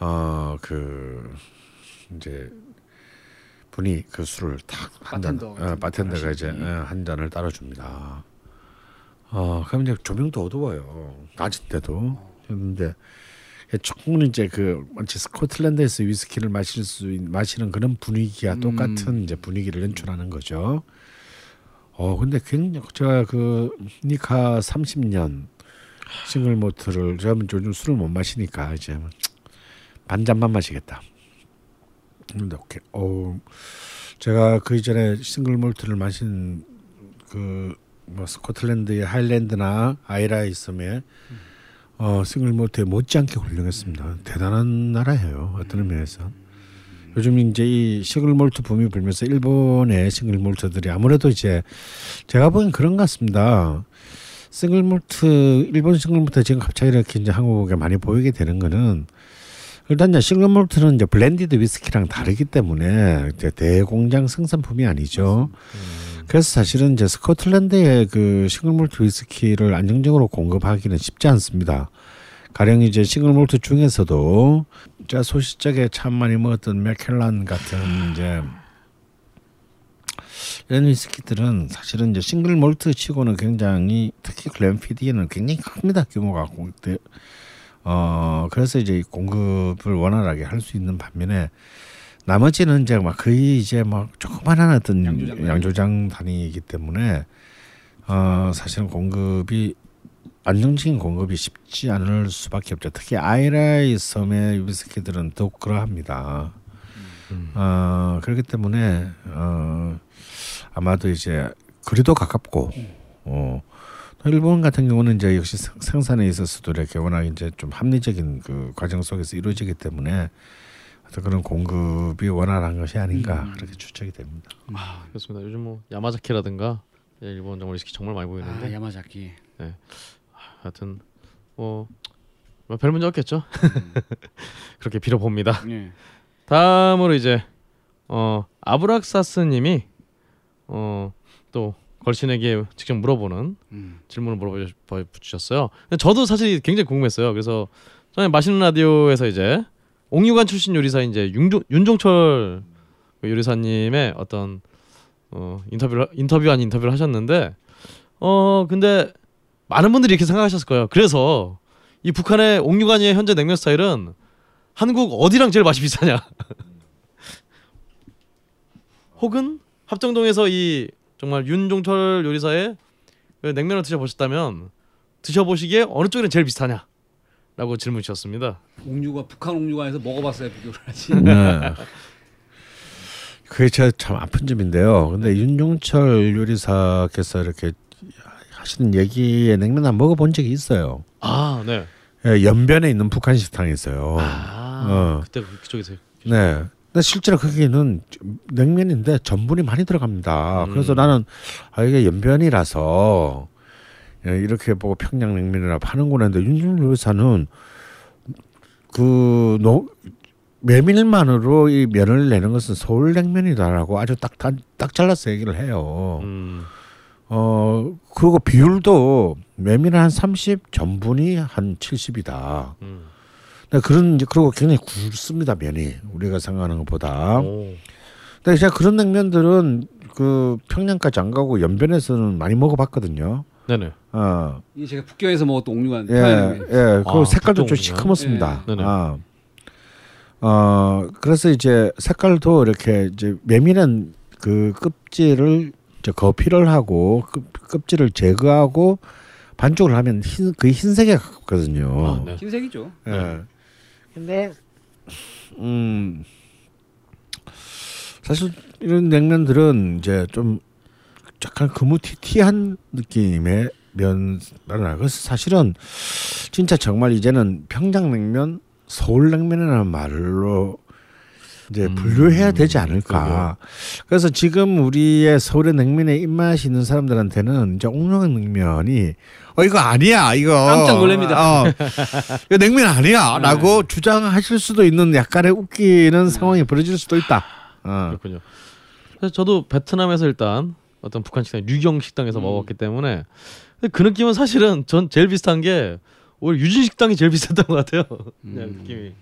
어 그 이제 분이 그 술을 탁한 잔, 바텐더 어, 바텐더가 이제. 예, 한 잔을 따라줍니다. 어, 그럼 이제 조명도 어두워요. 낮은 때도. 근데 충분히 이제 그 마치 스코틀랜드에서 위스키를 마실 수 있, 마시는 그런 분위기와 똑같은 이제 분위기를 연출하는 거죠. 어 근데 굉장히 제가 그 니카 30년 싱글 모트를 제가 요즘 술을 못 마시니까 이제 반 잔만 마시겠다. 근데 오케이. 어 제가 그 이전에 싱글 몰트를 마신 그 뭐 스코틀랜드의 하일랜드나 아일라에 있음에 어 싱글 몰트에 못지않게 훌륭했습니다. 대단한 나라예요. 어떤 의미에서. 요즘 이제 이 싱글 몰트 붐이 불면서 일본의 싱글 몰트들이 아무래도 이제 제가 보기엔 그런 것 같습니다. 싱글 몰트 일본 싱글 몰트 지금 갑자기 이렇게 이제 한국에 많이 보이게 되는 거는 일단 이제 싱글 몰트는 이제 blended 위스키랑 다르기 때문에 이제 대공장 생산품이 아니죠. 그래서 사실은 이제 스코틀랜드의 그 싱글 몰트 위스키를 안정적으로 공급하기는 쉽지 않습니다. 가령 이제 싱글 몰트 중에서도 제가 소시적에 참 많이 먹었던 맥켈란 같은 이제 이런 위스키들은 사실은 이제 싱글 몰트 치고는 굉장히 특히 글렌피디에는 굉장히 큽니다 규모가 네. 어 그래서 이제 공급을 원활하게 할 수 있는 반면에 나머지는 이제 막 거의 이제 막 조그만한 어떤 양조장 양조장 단위이기 때문에 어 사실은 공급이 안정적인 공급이 쉽지 않을 수밖에 없죠. 특히 아이라이 섬의 위스키들은 더욱 그러합니다. 어, 그렇기 때문에 어, 아마도 이제 거리도 가깝고 어, 또 일본 같은 경우는 이제 역시 생- 생산에 있어서도 이렇게 워낙 이제 좀 합리적인 그 과정 속에서 이루어지기 때문에 어떤 그런 공급이 원활한 것이 아닌가 그렇게 추측이 됩니다. 아, 그렇습니다. 요즘 뭐 야마자키라든가 예, 일본 정말 위스키 정말 많이 보이는데 아, 야마자키 하여튼 뭐, 뭐별 문제 없겠죠. 그렇게 빌어봅니다. 예. 다음으로 이제 어 아브락사스님이 어 또 걸신에게 직접 물어보는 음. 질문을 물어보셨어요. 저도 사실 굉장히 궁금했어요. 그래서 전에 맛있는 라디오에서 이제 옥류관 출신 요리사인 이제 윤종, 윤종철 그 요리사님의 어떤 어 인터뷰를 인터뷰 아닌 인터뷰를 하셨는데 어 근데 많은 분들이 이렇게 생각하셨을 거예요. 그래서 이 북한의 옥류관의 현재 냉면 스타일은 한국 어디랑 제일 맛이 비슷하냐? 혹은 합정동에서 이 정말 윤종철 요리사의 그 냉면을 드셔보셨다면 드셔보시기에 어느 쪽이랑 제일 비슷하냐? 라고 질문 주셨습니다. 옥류관 북한 옥류관에서 먹어봤어야 비교를 하지. 네. 그게 제가 참 아픈 점인데요. 근데 윤종철 요리사께서 이렇게 하시는 얘기에 냉면 안 먹어본 적이 있어요. 아, 네. 예, 연변에 있는 북한 식당이 있어요. 아, 어. 그때 그쪽에서 네. 근데 실제로 거기는 냉면인데 전분이 많이 들어갑니다. 음. 그래서 나는 아 이게 연변이라서 예, 이렇게 보고 평양냉면이라 파는구나 했는데 윤준열 요리사는 그 노, 메밀만으로 이 면을 내는 것은 서울냉면이다라고 아주 딱딱 잘라서 얘기를 해요. 음. 어 그리고 비율도 메밀은 한 30, 전분이 한 70이다. 음. 그런 이제 그리고 굉장히 굵습니다 면이 우리가 생각하는 것보다. 오. 근데 제가 그런 냉면들은 그 평양까지 안 가고 연변에서는 많이 먹어봤거든요. 네네. 어, 이게 제가 북경에서 먹었던 옥류관 예, 예, 그 아, 색깔도 좀. 시커멓습니다. 예. 네네. 아, 어, 그래서 이제 색깔도 이렇게 이제 메밀은 그 껍질을 이제 거피를 하고 껍, 껍질을 제거하고 반죽을 하면 흰, 거의 흰색에 가깝거든요. 아, 네. 흰색이죠. 예. 근데 음. 사실 이런 냉면들은 이제 좀 약간 거무튀튀한 느낌의 면을 그래서 사실은 진짜 정말 이제는 평양냉면, 서울냉면이라는 말로 이제 음, 분류해야 되지 않을까. 그래서 지금 우리의 서울의 냉면에 입맛이 있는 사람들한테는 이제 옥룡 냉면이 어 이거 아니야 이거 깜짝 놀랍니다. 어, 이거 냉면 아니야라고 주장하실 수도 있는 약간의 웃기는 상황이 벌어질 수도 있다. 어. 그렇군요. 그래서 저도 베트남에서 일단 어떤 북한 식당 류경 식당에서 음. 먹었기 때문에 근데 그 느낌은 사실은 전 제일 비슷한 게 오히려 유진 식당이 제일 비슷했던 것 같아요. 그냥 음. 느낌이.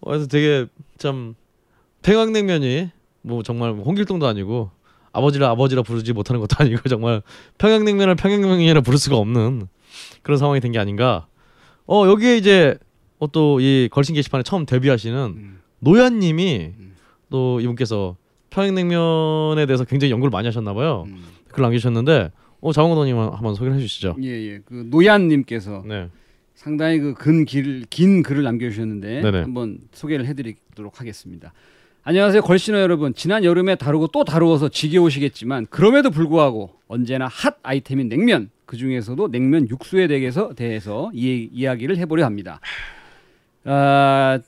어, 그래서 되게 참 평양냉면이 뭐 정말 홍길동도 아니고 아버지를 아버지라 부르지 못하는 것도 아니고 정말 평양냉면을 평양냉면이라 부를 수가 없는 그런 상황이 된 게 아닌가. 어 여기에 이제 어, 또이 걸신 게시판에 처음 데뷔하시는 음. 노현님이 또 이분께서 평양냉면에 대해서 굉장히 연구를 많이 하셨나 봐요. 음. 글 남기셨는데 어 자원고도님 한번 소개를 해주시죠. 예, 예. 그 노얀님께서 네. 상당히 그 근 길, 긴 글을 남겨주셨는데 네네. 한번 소개를 해드리도록 하겠습니다. 안녕하세요, 걸신어 여러분. 지난 여름에 다루고 또 다루어서 지겨우시겠지만 그럼에도 불구하고 언제나 핫 아이템인 냉면. 그 중에서도 냉면 육수에 대해서 대해서 이, 이야기를 해보려 합니다. 아,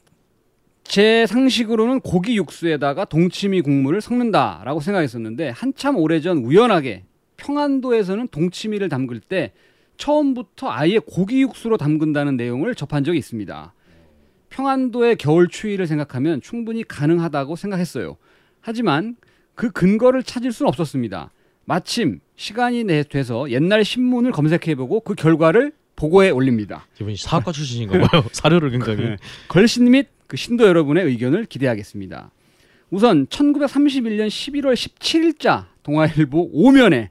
제 상식으로는 고기 육수에다가 동치미 국물을 섞는다라고 생각했었는데 한참 오래전 우연하게 평안도에서는 동치미를 담글 때 처음부터 아예 고기 육수로 담근다는 내용을 접한 적이 있습니다. 평안도의 겨울 추위를 생각하면 충분히 가능하다고 생각했어요. 하지만 그 근거를 찾을 수는 없었습니다. 마침 시간이 내- 돼서 옛날 신문을 검색해보고 그 결과를 보고에 올립니다. 이분이 사학과 출신인가 봐요. 사료를 굉장히. 네. 걸신 및 그 신도 여러분의 의견을 기대하겠습니다. 우선 1931년 11월 17일자 동아일보 오면에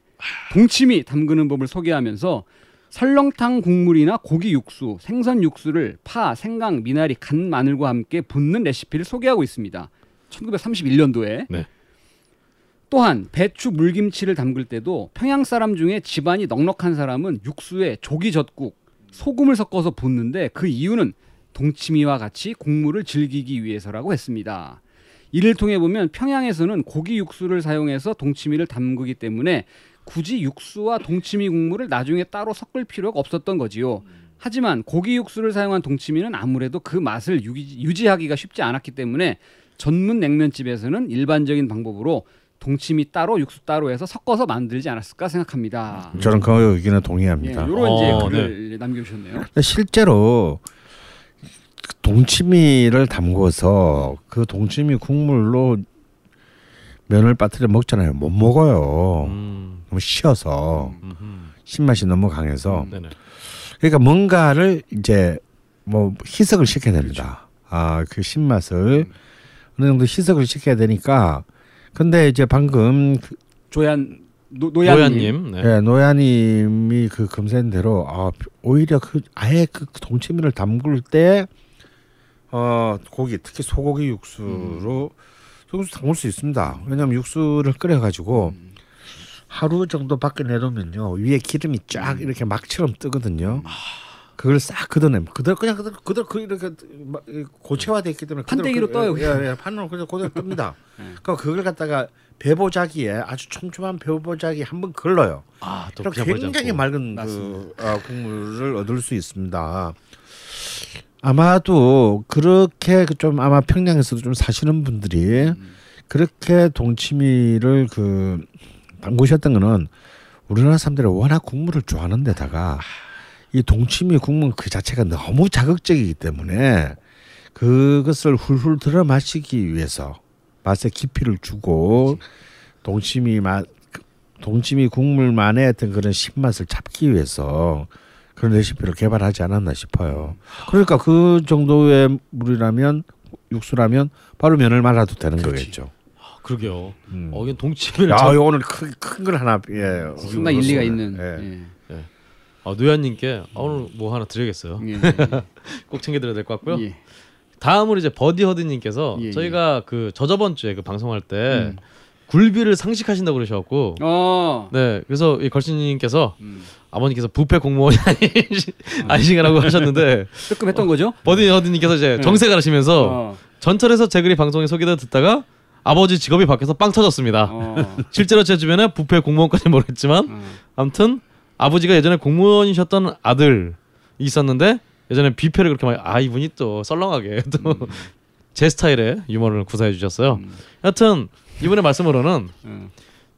동치미 담그는 법을 소개하면서 설렁탕 국물이나 고기 육수, 생선 육수를 파, 생강, 미나리, 간, 마늘과 함께 붓는 레시피를 소개하고 있습니다. 1931년도에 네. 또한 배추 물김치를 담글 때도 평양 사람 중에 집안이 넉넉한 사람은 육수에 조기 젓국, 소금을 섞어서 붓는데 그 이유는 동치미와 같이 국물을 즐기기 위해서라고 했습니다. 이를 통해 보면 평양에서는 고기 육수를 사용해서 동치미를 담그기 때문에 굳이 육수와 동치미 국물을 나중에 따로 섞을 필요가 없었던 거지요. 하지만 고기 육수를 사용한 동치미는 아무래도 그 맛을 유지, 유지하기가 쉽지 않았기 때문에 전문 냉면집에서는 일반적인 방법으로 동치미 따로 육수 따로 해서 섞어서 만들지 않았을까 생각합니다. 저는 그 의견에 예, 동의합니다. 이런 이제 어, 글을 남겨주셨네요. 근데 실제로 동치미를 담궈서 그 동치미 국물로 면을 빠뜨려 먹잖아요. 못 먹어요. 음. 너무 쉬어서 음흠. 신맛이 너무 강해서 네네. 그러니까 뭔가를 이제 뭐 희석을 시켜야 됩니다. 아그 신맛을 어느 정도 희석을 시켜야 되니까 근데 이제 방금 그, 조얀 노, 노얀님. 노야님. 네. 예, 노야님이 그 검사한 대로 아 오히려 그 아예 그 동치미를 담글 때 어 고기 특히 소고기 육수로 소 고기 담글 수 있습니다. 왜냐하면 육수를 끓여가지고 하루 정도 밖에 내놓으면요 위에 기름이 쫙 이렇게 막처럼 뜨거든요. 그걸 싹 걷어내면 그대로 그냥 그대로 그대로 그 이렇게 막 고체화돼 있기 때문에 판때기로 그- 떠요, 예, 예, 판으로 그대로 그대로 뜹니다. 그러니까 그걸 갖다가 배보자기에 아주 촘촘한 배보자기 한 번 걸러요. 아, 또 그럼 그냥 굉장히. 맑은 그. 어, 국물을 얻을 수 있습니다. 아마도 그렇게 그좀 아마 평양에서도 좀 사시는 분들이 그렇게 동치미를 그 담그셨던 거는 우리나라 사람들이 워낙 국물을 좋아하는 데다가 이 동치미 국물 그 자체가 너무 자극적이기 때문에 그것을 훌훌 들어 마시기 위해서 맛의 깊이를 주고 동치미 맛 동치미 국물만의 어떤 그런 신맛을 잡기 위해서 그런 레시피를 개발하지 않았나 싶어요. 그러니까 그 정도의 물이라면 육수라면 바로 면을 말아도 되는 거겠죠. 아, 그러게요. 음. 어, 이건 동치미를 야, 참- 오늘 큰 걸 하나 예. 상당히 일리가 있는. 예. 예. 아, 노현님께 아, 오늘 뭐 하나 드려야겠어요. 예. 꼭 챙겨드려야 될 것 같고요. 예. 다음으로 이제 버디 허드님께서 예, 예. 저희가 그 저저번 주에 그 방송할 때 음. 굴비를 상식하신다고 그러셔갖고 어. 네 그래서 이 걸신님께서 음. 아버님께서 부패 공무원이 아니시, 아니신가라고 하셨는데 뜨끔했던 거죠? 버디 허드님께서 이제 네. 정색을 하시면서 어. 전철에서 제 글이 방송에 소개돼 듣다가 아버지 직업이 바뀌어서 빵 터졌습니다. 어. 실제로 제 주변에 부패 공무원까지 모르겠지만 어. 아무튼 아버지가 예전에 공무원이셨던 아들이 있었는데 예전에 비패를 그렇게 많이 아 이분이 또 썰렁하게 또 제 스타일의 유머를 구사해 주셨어요. 음. 하여튼 이분의 말씀으로는 어.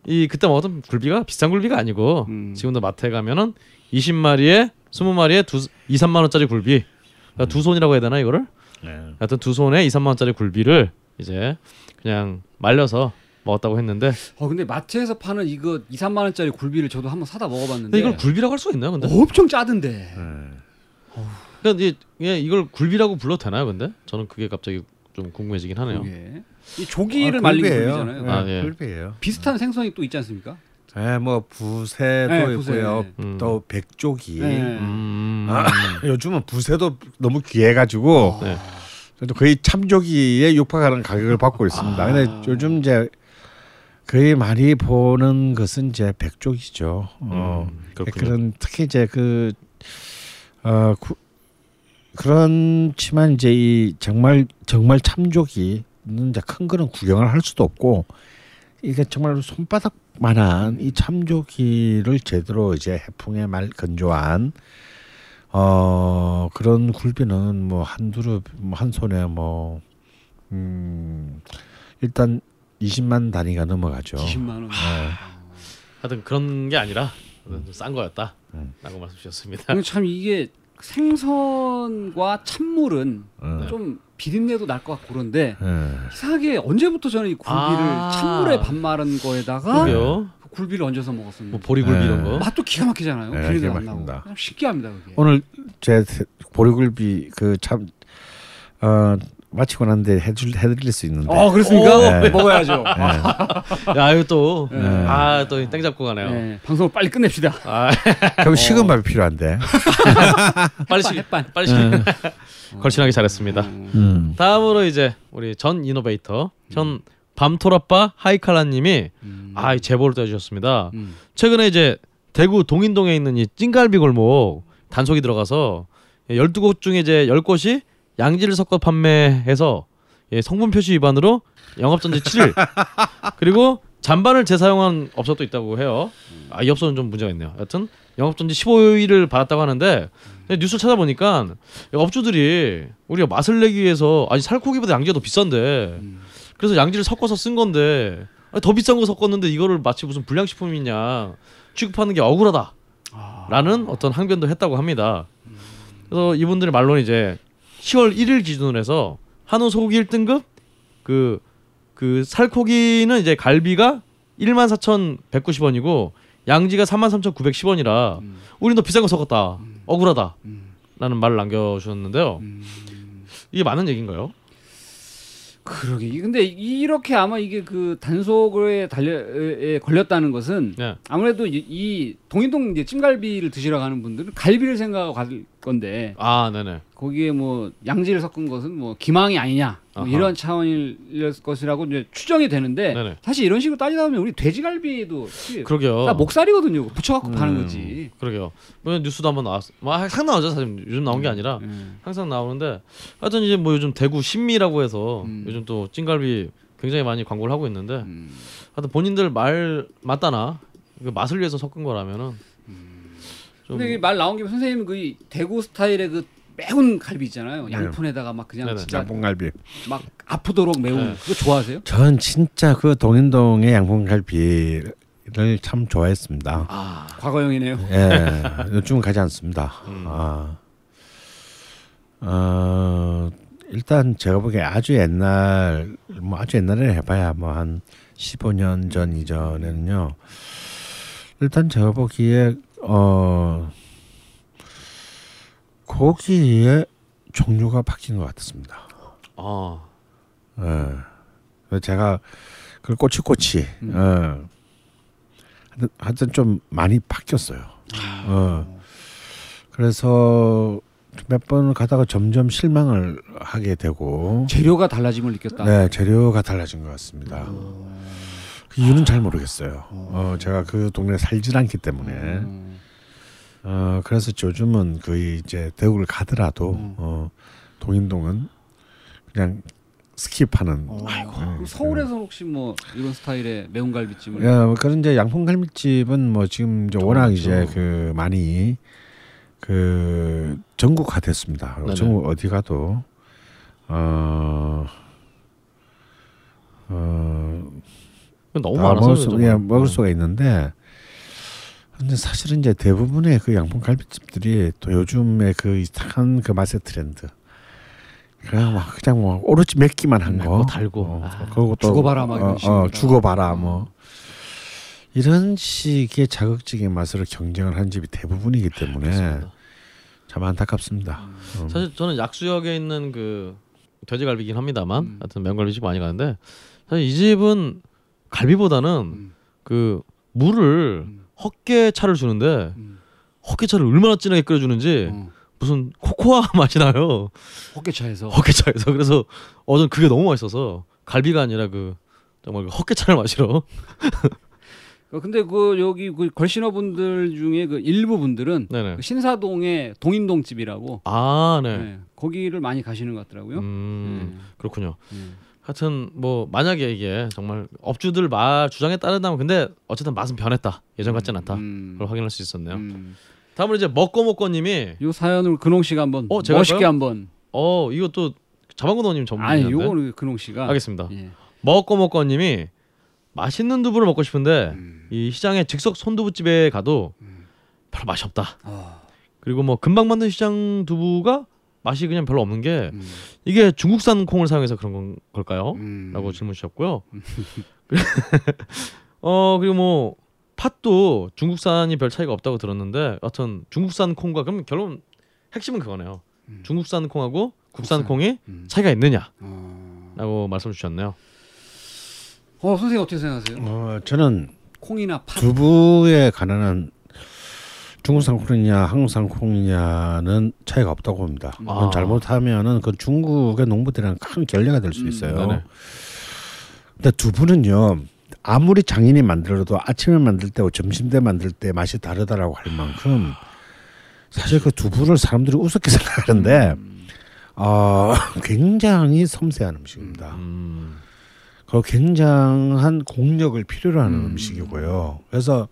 이 그때 먹었던 굴비가 비싼 굴비가 아니고 음. 지금도 마트에 가면은 20마리에 20마리에 두 2, 3만 원짜리 굴비 그러니까 두 손이라고 해야 되나 이거를 네. 하여튼 두 손에 2, 3만 원짜리 굴비를 이제 그냥 말려서 먹었다고 했는데 어 근데 마트에서 파는 이거 2, 3만 원짜리 굴비를 저도 한번 사다 먹어봤는데 이걸 굴비라고 할 수가 있나요 근데? 엄청 짜던데. 네. 그러니까 이, 예, 이걸 굴비라고 불러도 되나요 근데? 저는 그게 갑자기 좀 궁금해지긴 하네요 그게. 이 조기를 아, 말린 굴비예요. 굴비잖아요. 네, 아, 예. 굴비예요. 비슷한 생선이 또 있지 않습니까? 예, 뭐 부새도 네, 부새. 있고요. 음. 또 백조기. 네. 음... 아, 요즘은 부새도 너무 귀해가지고 네. 그래도 거의 참조기에 육박하는 가격을 받고 있습니다. 아. 근데 요즘 이제 거의 많이 보는 것은 이제 백조기죠. 어, 음. 그런 특히 이제 그 어, 구, 그렇지만 이제 이 정말 정말 참조기 는 이제 큰 거는 구경을 할 수도 없고 이게 정말 손바닥만한 이 참조기를 제대로 이제 해풍에 말 건조한 어 그런 굴비는 뭐 한두루 뭐한 손에 뭐 음, 일단 20만 단위가 넘어가죠. 20만 원. 네. 하여튼 그런 게 아니라 좀싼 거였다 음. 라고 말씀 주셨습니다 참 이게 생선과 찬물은 어. 좀 비린내도 날 것 같고 그런데 예. 이상하게 언제부터 저는 이 굴비를 아. 찬물에 밥 마른 거에다가 그러게요 그 굴비를 얹어서 먹었었는데 뭐 보리굴비 네. 이런 거 맛도 기가 막히잖아요. 네, 비린내 기가 안 나고. 참 신기합니다 그게. 오늘 제 보리굴비 그참 어, 마치고 난데 해줄 해드릴 수 있는데. 어 그렇습니까? 네. 먹어야죠. 야 이거 또 네. 아또땡 잡고 가네요 네, 방송을 빨리 끝냅시다. 아 그럼 식은 밥이 필요한데. 빨리 햇반. 빨리 시 걸친하게 잘했습니다 음. 다음으로 이제 우리 전 이노베이터 전 밤토라빠 하이칼라님이 음. 아이 제보를 떠주셨습니다. 음. 최근에 이제 대구 동인동에 있는 이 찐갈비 골목 단속이 들어가서 12곳 중에 이제 10곳이 양지를 섞어 판매해서 예, 성분 표시 위반으로 영업정지 7일 그리고 잔반을 재사용한 업소도 있다고 해요. 아, 이 업소는 좀 문제가 있네요. 여튼 영업정지 15일을 받았다고 하는데 뉴스 찾아보니까 업주들이 우리가 맛을 내기 위해서 아니 살코기보다 양지가 더 비싼데 그래서 양지를 섞어서 쓴 건데 더 비싼 거 섞었는데 이거를 마치 무슨 불량식품이냐 취급하는 게 억울하다. 라는 어떤 항변도 했다고 합니다. 그래서 이분들의 말로는 이제 10월 1일 기준으로 해서 한우 소고기 1등급 그, 그 살코기는 이제 갈비가 14,190원이고 양지가 33,910원이라 음. 우린 더 비싼 거 섞었다. 억울하다. 음. 라는 말을 남겨 주셨는데요. 음. 이게 맞는 얘기인가요? 그러게. 이- 근데 이렇게 아마 이게 그 단속에 달려에 걸렸다는 것은 네. 아무래도 이, 이 동인동 이제 찜갈비를 드시러 가는 분들은 갈비를 생각하고 갈 건데 아, 네네. 거기에 뭐 양지를 섞은 것은 뭐 기망이 아니냐 뭐. 이런 차원일 것이라고 이제 추정이 되는데 네네. 사실 이런 식으로 따지다 보면 우리 돼지갈비도 그러게요. 다 목살이거든요. 붙여갖고 음. 파는 거지. 그러게요. 뭐 뉴스도 한번 나왔어. 뭐 항상 나오죠. 사실 요즘 나온 게 아니라 음. 항상 나오는데 하여튼 이제 뭐 요즘 대구 신미라고 해서 음. 요즘 또 찐갈비 굉장히 많이 광고를 하고 있는데 음. 하여튼 본인들 말 맞다나 그 맛을 위해서 섞은 거라면은 좀 근데 말 나온 김에 선생님 그이 대구 스타일의 그 매운 갈비 있잖아요. 네. 양푼에다가 막 그냥 네네. 진짜 양봉갈비. 막 아프도록 매운 네. 그거 좋아하세요? 전 진짜 그 동인동의 양봉갈비를 참 좋아했습니다. 아, 과거형이네요. 예, 요즘은 가지 않습니다. 음. 아, 어, 일단 제가 보기에 아주 옛날 뭐 아주 옛날에 해봐야 뭐 한 15년 전 이전에는요. 일단 제가 보기에 어 고기의 종류가 바뀐 것 같습니다. 아, 예. 제가 그걸 꼬치꼬치 음. 예. 하여튼, 하여튼 좀 많이 바뀌었어요. 어. 그래서 몇 번 가다가 점점 실망을 하게 되고 재료가 달라짐을 느꼈다. 네 재료가 달라진 것 같습니다. 그 이유는 잘 모르겠어요. 어, 제가 그 동네에 살질 않기 때문에 음. 어, 그래서 요즘은 거의 이제 대구를 가더라도 음. 어, 동인동은 그냥 skip하는. 어. 네, 그럼 서울에서 혹시 뭐 이런 스타일의 매운 갈비찜을 야, 뭐 그런 이제 양푼 갈비집은 뭐 지금 이제 워낙. 이제 그 많이 그 전국화 됐습니다. 네네. 전국 어디 가도 어. 어, 너무 다 많아서 먹을, 수. 예, 먹을 음. 수가 있는데 근데 사실은 이제 대부분의 그 양품 갈비집들이 또 요즘에 그 이상한 그 맛의 트렌드 그냥 막 그냥 뭐 오로지 맵기만 한 맵고 거 달고. 어, 아. 그리고 또 죽어봐라 막 어, 어. 죽어봐라 뭐 이런 식의 자극적인 맛으로 경쟁을 한 집이 대부분이기 때문에 그렇습니다. 참 안타깝습니다. 음. 사실 저는 약수역에 있는 그 돼지갈비긴 합니다만, 음. 하여튼 명갈비집 많이 가는데 사실 이 집은 갈비보다는 음. 그 물을 음. 헛개차를 주는데 음. 헛개차를 얼마나 진하게 끓여주는지 어. 무슨 코코아 맛이 나요. 헛개차에서 헛개차에서 그래서 어전 그게 너무 맛있어서 갈비가 아니라 그 정말 그 헛개차를 마시러 어, 근데 그 여기 그 걸신어 분들 중에 그 일부 분들은 그 신사동의 동인동 집이라고 아 네. 네, 거기를 많이 가시는 것 같더라고요. 음 그렇군요. 네. 네. 하여튼 뭐 만약에 이게 정말 업주들 말 주장에 따른다면 근데 어쨌든 맛은 변했다 예전 같진 않다 음. 그걸 확인할 수 있었네요. 음. 다음으로 이제 먹고 먹고님이 요 사연을 근홍 씨가 한번 어, 멋있게 할까요? 한번 어 이것도 자방근호님 아니 전문인데 요거는 근홍 씨가 알겠습니다. 예. 먹고 먹고님이 맛있는 두부를 먹고 싶은데 음. 이 시장의 즉석 손두부집에 가도 음. 별로 맛이 없다. 아, 그리고 뭐 금방 만든 시장 두부가 맛이 그냥 별로 없는 게 음. 이게 중국산 콩을 사용해서 그런 건 걸까요? 음. 라고 질문 주셨고요. 어 그리고 뭐 팥도 중국산이 별 차이가 없다고 들었는데 여튼 중국산 콩과 그럼 결론 핵심은 그거네요. 음. 중국산 콩하고 국산 국산. 콩이 음. 차이가 있느냐 라고 어. 말씀 주셨네요. 어 선생님 어떻게 생각하세요? 어, 저는 콩이나 팥. 두부에 관한 중국산 콩이냐 한국산 콩이냐는 차이가 없다고 봅니다. 음. 그건 아. 잘못하면은 그 중국의 농부들이랑 큰 결례가 될수 음, 있어요. 네네. 근데 두부는요 아무리 장인이 만들어도 아침에 만들 때와 점심 때 만들 때 맛이 다르다라고 할 만큼 사실 그 두부를 사람들이 우습게 생각하는데 음. 어, 굉장히 섬세한 음식입니다. 음, 그 굉장한 공력을 필요로 하는 음. 음. 식이고요 그래서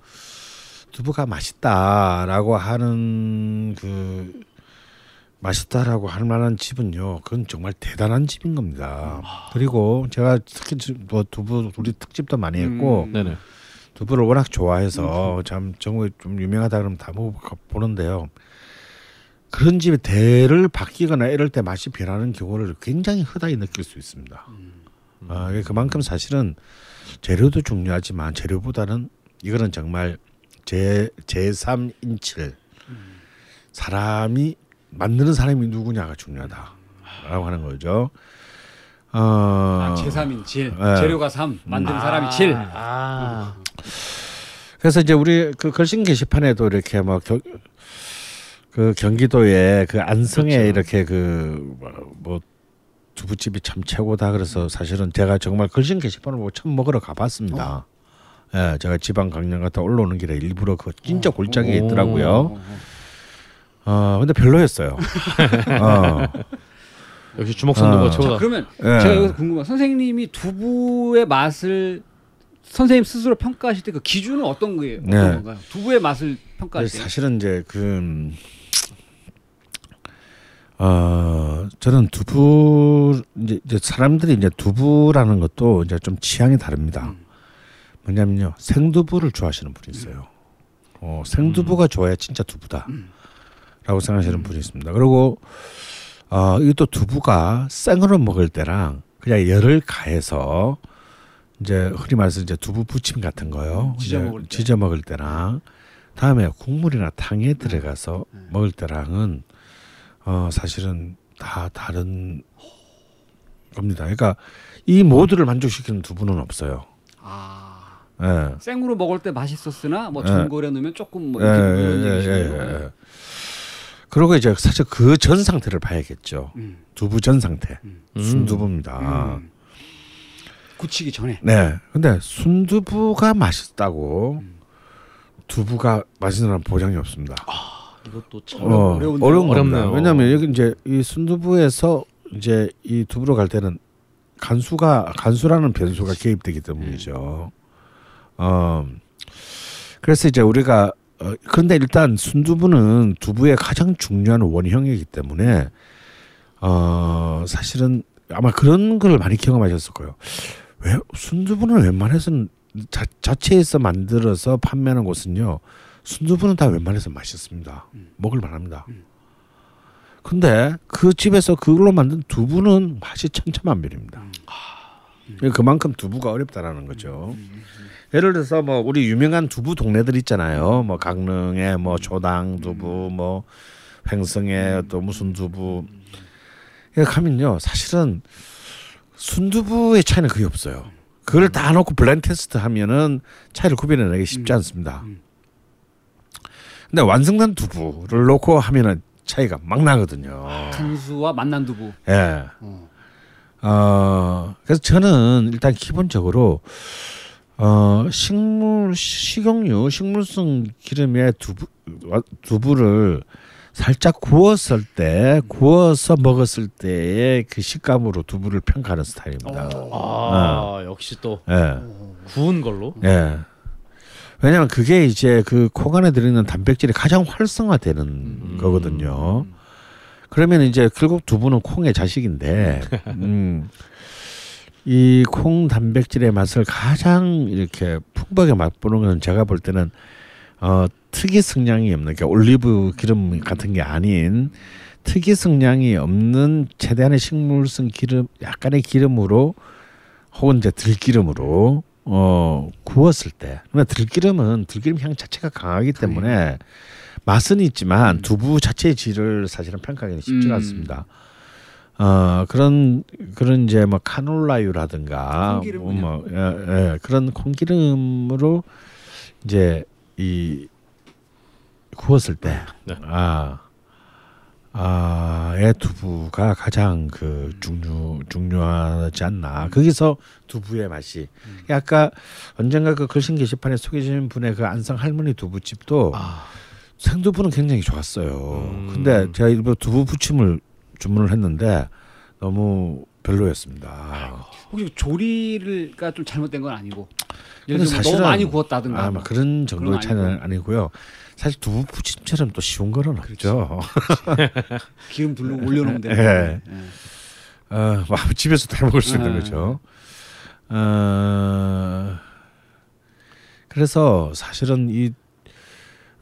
두부가 맛있다라고 하는 그 맛있다라고 할 만한 집은요. 그건 정말 대단한 집인 겁니다. 그리고 제가 특히 지- 뭐 두부 우리 특집도 많이 했고 음. 두부를 워낙 좋아해서 참 전국에 좀 유명하다 그러면 다 먹어보는데요. 그런 집에 대를 바뀌거나 이럴 때 맛이 변하는 경우를 굉장히 흔하게 느낄 수 있습니다. 아, 이게 그만큼 사실은 재료도 중요하지만 재료보다는 이거는 정말 제 제3인칠 사람이 만드는 사람이 누구냐가 중요하다라고 하는 거죠. 어, 아, 제3인 질. 네. 재료가 3, 만드는 사람이 7. 아, 그래서 이제 우리 그 걸신 게시판에도 이렇게 뭐 겨, 그 경기도에 그 안성에 그렇죠. 이렇게 그뭐 두부집이 참 최고다 그래서 사실은 제가 정말 걸신 게시판을 보고 처음 먹으러 가봤습니다. 예, 제가 지방 강연 갔다 올라오는 길에 일부러 그 진짜 골짜기에 오. 있더라고요. 어, 근데 별로였어요. 어, 역시 주먹 선두가 아. 최고다. 자, 그러면 예. 제가 여기서 궁금한 선생님이 두부의 맛을 선생님 스스로 평가하실 때 그 기준은 어떤 거예요? 어떤 네. 건가요? 두부의 맛을 평가할 때. 사실은 이제 그 어, 저는 두부 이제, 이제 사람들이 이제 두부라는 것도 이제 좀 취향이 다릅니다. 음. 뭐냐면요 생두부를 좋아하시는 분이 있어요. 어, 생두부가 좋아야 진짜 두부다. 음. 라고 생각하시는 분이 있습니다. 그리고 어 이것도 두부가 생으로 먹을 때랑 그냥 열을 가해서 이제 흔히 말해서 이제 두부 부침 같은 거요. 음, 지져 이제 먹을 때. 지져 먹을 때랑 다음에 국물이나 탕에 들어가서 네. 먹을 때랑은 어 사실은 다 다른 겁니다. 그러니까 이 모두를 만족시키는 두부는 없어요. 아 예. 생으로 먹을 때 맛있었으나 뭐 예. 전골에 넣으면 조금 뭐 예, 이렇게 예, 이런 예, 얘기시네요. 예, 예. 그리고 이제 사실 그 전 상태를 봐야겠죠. 음. 두부 전 상태. 음. 순두부입니다. 음. 굳히기 전에 네. 근데 순두부가 맛있다고 음. 두부가 맛있는 보장이 없습니다. 이것도 참 어, 어려운데요? 어려운 겁니다. 어렵네요. 왜냐하면 여기 이제 이 순두부에서 이제 이 두부로 갈 때는 간수가 간수라는 변수가 개입되기 때문이죠. 어 그래서 이제 우리가 어, 그런데 일단 순두부는 두부의 가장 중요한 원형이기 때문에 어 사실은 아마 그런 걸 많이 경험하셨을 거예요. 왜 순두부는 웬만해서는 자, 자체에서 만들어서 판매하는 곳은요 순두부는 다 웬만해서 맛있습니다. 먹을 만합니다. 근데 그 집에서 그걸로 만든 두부는 맛이 천차만별입니다. 아, 그만큼 두부가 어렵다라는 거죠. 예를 들어서 뭐 우리 유명한 두부 동네들 있잖아요. 뭐 강릉에 뭐 조당 두부, 뭐 횡성에 또 무슨 두부. 이렇게 하면요, 사실은 순두부의 차이는 거의 없어요. 그걸 다 놓고 블라인드 테스트 하면은 차이를 구별해내기 쉽지 않습니다. 근데 완성된 두부를 놓고 하면은 차이가 막 나거든요. 간수와 만난 두부 예. 어. 어, 그래서 저는 일단 기본적으로 어, 식물 식용유, 식물성 기름의 두부 두부를 살짝 구웠을 때 구워서 먹었을 때의 그 식감으로 두부를 평가하는 스타일입니다. 아 역시 또 예. 구운 걸로 예. 왜냐하면 그게 이제 그 콩 안에 들어있는 단백질이 가장 활성화되는 음. 거거든요. 그러면 이제 결국 두부는 콩의 자식인데, 음, 이 콩 단백질의 맛을 가장 이렇게 풍부하게 맛보는 건 제가 볼 때는 어, 특이 성량이 없는, 그러니까 올리브 기름 같은 게 아닌 특이 성량이 없는 최대한의 식물성 기름, 약간의 기름으로 혹은 이제 들기름으로 어 구웠을 때. 근데 들기름은 들기름 향 자체가 강하기 때문에 맛은 있지만 두부 자체의 질을 사실은 평가하기는 쉽지가 음. 않습니다. 어 그런 그런 이제 뭐 카놀라유라든가 콩기름이요. 뭐 예, 예, 그런 콩기름으로 이제 이 구웠을 때 네. 아, 아 의 두부가 가장 그 중요 중요하지 않나. 거기서 두부의 맛이. 아까 언젠가 그 글쓴 게시판에 소개해주신 분의 그 안성 할머니 두부집도 아 생두부는 굉장히 좋았어요. 음. 근데 제가 일부 두부 부침을 주문을 했는데 너무 별로였습니다. 혹시 조리가 좀 잘못된 건 아니고 예를 들면 너무 많이 구웠다든가 아마 그런 정도의 차이는 아니고요. 사실 두부 부침처럼 또 쉬운 거는 없죠. 기름 둘러 올려놓으면 되는 예. 예. 어, 뭐 집에서도 해 먹을 수 있는 네. 거죠. 어, 그래서 사실은 이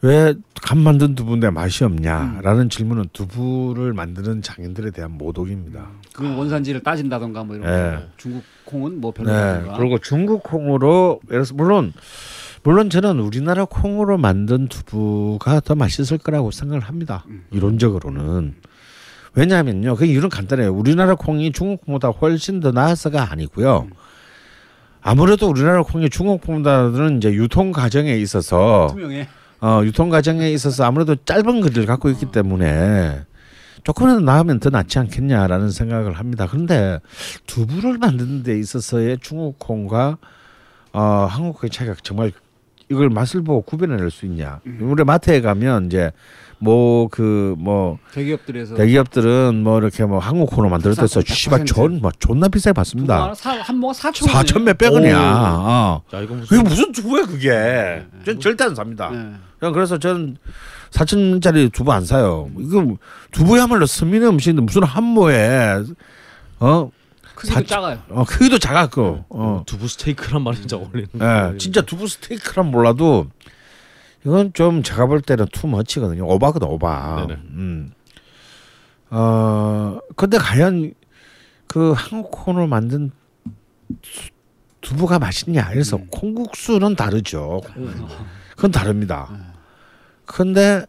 왜 간 만든 두부인데 맛이 없냐라는 질문은 두부를 만드는 장인들에 대한 모독입니다. 그 원산지를 따진다던가 뭐 이런 예. 거. 중국 콩은 뭐 네. 별로다던가 그리고 중국 콩으로 예를 들어서 물론 물론 저는 우리나라 콩으로 만든 두부가 더 맛있을 거라고 생각을 합니다. 이론적으로는. 왜냐하면요. 그 이유는 간단해요. 우리나라 콩이 중국 콩보다 훨씬 더 나아서가 아니고요. 아무래도 우리나라 콩이 중국 콩보다는 이제 유통 과정에 있어서 투명해 어, 유통 과정에 있어서 아무래도 짧은 거리를 갖고 있기 때문에 조금이라도 나으면 더 낫지 않겠냐라는 생각을 합니다. 그런데 두부를 만드는 데 있어서의 중국 콩과 어, 한국 콩의 차이가 정말 이걸 맛을 보고 구별해낼 수 있냐? 우리 마트에 가면 이제 뭐그뭐 대기업들에서 대기업들은 뭐 이렇게 뭐 한국 만들었대서 100% 씨발 존뭐 존나 비싸게 받습니다. 한 모가 4천 사천 몇백 원이야. 어. 야 이거 무슨 그게 무슨 두부야 그게? 전 절대 안 삽니다. 네. 그냥 그래서 저는 4천 원짜리 두부 안 사요. 이거 두부야말로 서민의 음식인데 무슨 한모에 어, 크기도 사천- 작아요 어 크기도 작았고 어. 두부 스테이크란 말이 진짜 어울리는. 예, 진짜 두부 스테이크란 몰라도 이건 좀 제가 볼 때는 투머치거든요. 오바거든 오바. 네네. 음. 어 근데 과연 그 한국 콩으로 만든 수- 두부가 맛있냐? 그래서 음. 콩국수는 다르죠. 그건 다릅니다. 근데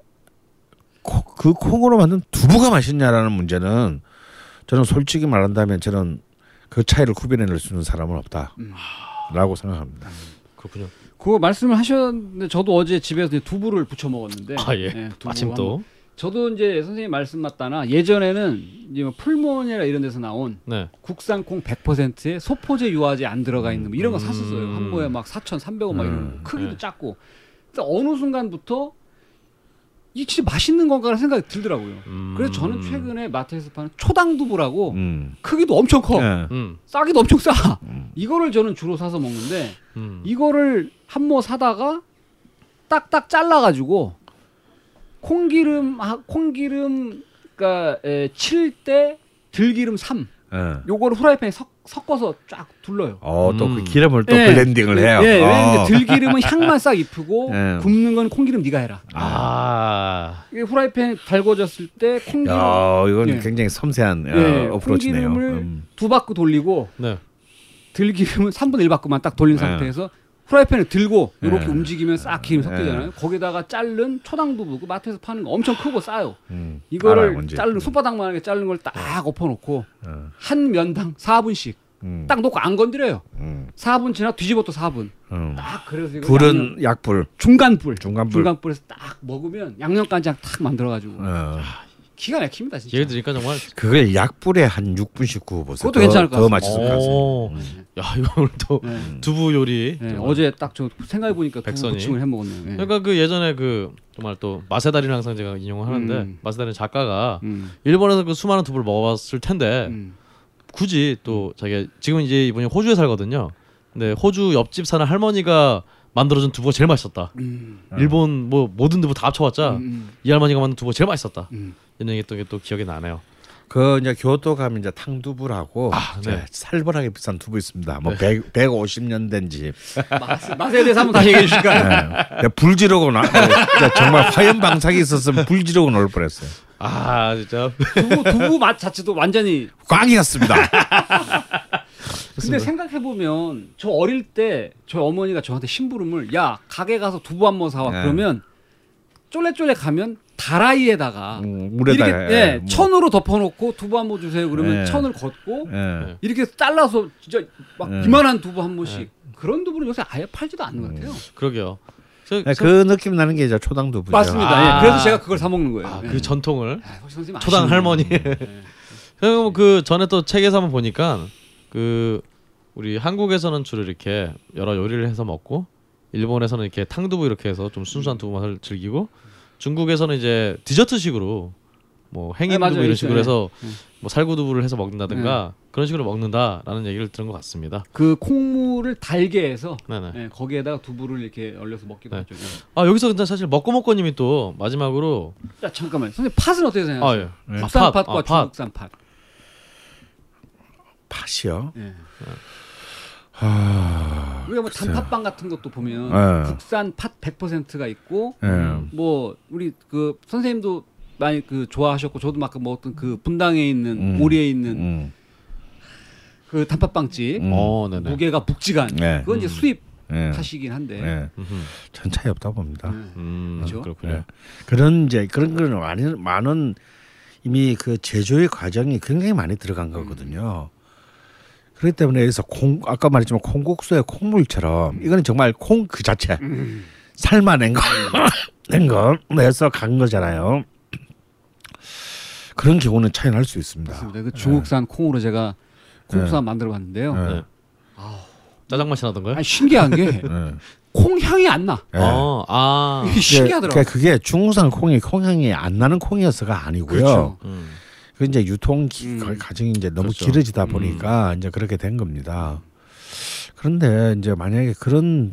코- 그 콩으로 만든 두부가 맛있냐라는 문제는 저는 솔직히 말한다면 저는 그 차이를 구별해낼 수 있는 사람은 없다라고 생각합니다. 그렇군요. 그거 말씀을 하셨는데 저도 어제 집에서 두부를 부쳐 먹었는데 아 예. 네, 두부 마침 또. 저도 이제 선생님 말씀 맞다나 예전에는 이제 뭐 풀몬이나 이런 데서 나온 네. 국산 콩 100%에 소포제 유화제 안 들어가 있는 뭐 이런 거 샀었어요. 음. 한 모에 막 4,300원 막 이런 거. 음. 크기도 네. 작고. 근데 어느 순간부터 이 진짜 맛있는 건가라는 생각이 들더라고요. 음. 그래서 저는 최근에 마트에서 파는 초당 두부라고 음. 크기도 엄청 커. 예. 음. 싸기도 엄청 싸. 이거를 저는 주로 사서 먹는데 음. 이거를 한 모 사다가 딱딱 잘라가지고 콩기름 하- 콩기름 그러니까 칠때 들기름 3 예. 요거를 후라이팬에 섞, 섞어서 쫙 둘러요. 어, 또그 음. 기름을 또 예. 블렌딩을 해요. 예, 어. 들기름은 향만 싹 입히고 예. 굽는 건 콩기름 네가 해라. 아. 이게 후라이팬 달궈졌을 때 콩기름 야, 이건 예. 굉장히 섬세한 어, 예, 어 프로치네요. 콩기름을 음. 두 바퀴 돌리고 네. 들기름은 3분의 1 바퀴만 딱 돌린 예. 상태에서 후라이팬을 들고 이렇게 예. 움직이면 싹 기름 이 예. 섞이잖아요. 거기다가 자른 초당 두부 그 마트에서 파는 거 엄청 크고 싸요. 음. 이거를. 자른 손바닥만하게 자른 걸 딱 엎어놓고 어. 한 면당 4분씩 음. 딱 놓고 안 건드려요. 음. 4분 지나 뒤집어 또 4분. 음. 딱 그래서 이거 불은 약불. 중간 불, 중간 불. 중간 불에서 딱 먹으면 양념간장 탁 만들어가지고 어. 기가 막힙니다 진짜. 기회 드니까 정말 그걸 약불에 한 6분씩 구워 보세요. 그것도 괜찮을 것더 같습니다. 맛있을 것 같아요. 오. 야 이거 오늘 또 네. 두부 요리. 네. 어제 딱 저 생각해 보니까 백선이. 해 먹었네요. 네. 그러니까 그 예전에 그 정말 또 마세다리를 항상 제가 인용을 하는데 음. 마세다리 작가가 음, 일본에서 그 수많은 두부를 먹어봤을 텐데 음. 굳이 또 자기가 지금 이제 이분이 호주에 살거든요. 근데 호주 옆집 사는 할머니가 만들어준 두부가 제일 맛있었다. 음, 일본 뭐 모든 두부 다 합쳐봤자 음, 이 할머니가 만든 두부가 제일 맛있었다. 음. 이런 얘기 또, 또 기억이 나네요. 그 이제 교토 가면 이제 탕두부라고 아, 네. 살벌하게 비싼 두부 있습니다. 뭐 네. 100, 150년 된 집. 맛- 맛에 대해서 한번 다시 얘기해 주실까요? 네. 불 지르고 나 정말 화염 방사기 있었으면 불 지르고 놀 뻔했어요. 아 진짜 두부 두부 맛 자체도 완전히 꽝이었습니다. 근데 생각해 보면 저 어릴 때 저 어머니가 저한테 심부름을 야 가게 가서 두부 한번 사와 네. 그러면 쫄래쫄래 가면 다라이에다가 음, 물에다가 이렇게 예, 뭐, 천으로 덮어놓고 두부 한번 주세요 그러면 네. 천을 걷고 예. 이렇게 잘라서 진짜 막 네. 이만한 두부 한 번씩 그런 두부는 요새 아예 팔지도 않는 것 같아요. 그러게요. 저- 네, 저- 그 느낌 나는 게 이제 초당 두부죠. 맞습니다. 아. 예, 그래서 제가 그걸 사 먹는 거예요. 아, 예. 그 전통을 아, 초당 할머니. 그리고 그 전에 또 책에서 한번 보니까 그 우리 한국에서는 주로 이렇게 여러 요리를 해서 먹고 일본에서는 이렇게 탕두부 이렇게 해서 좀 순수한 두부 맛을 즐기고 중국에서는 이제 디저트식으로 뭐 네, 행인두부 맞아요. 이런 있어요. 식으로 해서 네. 뭐 살구두부를 해서 먹는다든가 그런 식으로 먹는다라는 얘기를 들은 것 같습니다. 그 콩물을 달게 해서 네네. 예, 거기에다가 두부를 이렇게 얼려서 먹기도 네. 하죠. 예. 아 여기서 근데 사실 먹고 먹고님이 또 마지막으로 야 잠깐만, 선생님 팥은 어떻게 생각하세요? 아 예. 국산 아, 팥과 아, 팥. 중국산 팥. 팥이요. 예. 아, 우리가 뭐 글쎄요. 단팥빵 같은 것도 보면 네. 국산 팥 100%가 있고 예. 뭐 우리 그 선생님도 많이 그 좋아하셨고 저도 막 먹었던 그 분당에 있는 음. 오리에 있는 음. 그 단팥빵집 음. 어. 무게가 묵직한 네. 그건 이제 음. 수입 예. 팥이긴 한데 예. 음흠. 전 차이 없다 봅니다. 네. 음 그렇죠? 그렇군요. 예. 그런 이제 그런 거는 많은 많은 이미 그 제조의 과정이 굉장히 많이 들어간 거거든요. 그렇기 때문에 여기서 콩 아까 말했지만 콩국수의 콩물처럼 이거는 정말 콩 그 자체 삶아낸 거, 낸 거, 내서 간 거잖아요. 그런 경우는 차이 날 수 있습니다. 맞습니다. 그 중국산 콩으로 제가 콩국수 네. 한번 만들어 봤는데요. 예. 네. 짜장 맛이 나던가요? 아니, 신기한 게 예. 콩 향이 안 나. 예. 어, 아. 이게 신기하더라고. 그러니까 그게 중국산 콩이 콩 향이 안 나는 콩이어서가 아니고요. 그렇죠. 음. 그 이제 유통 기- 음. 과정이 이제 너무 그렇죠. 길어지다 음. 보니까 이제 그렇게 된 겁니다. 그런데 이제 만약에 그런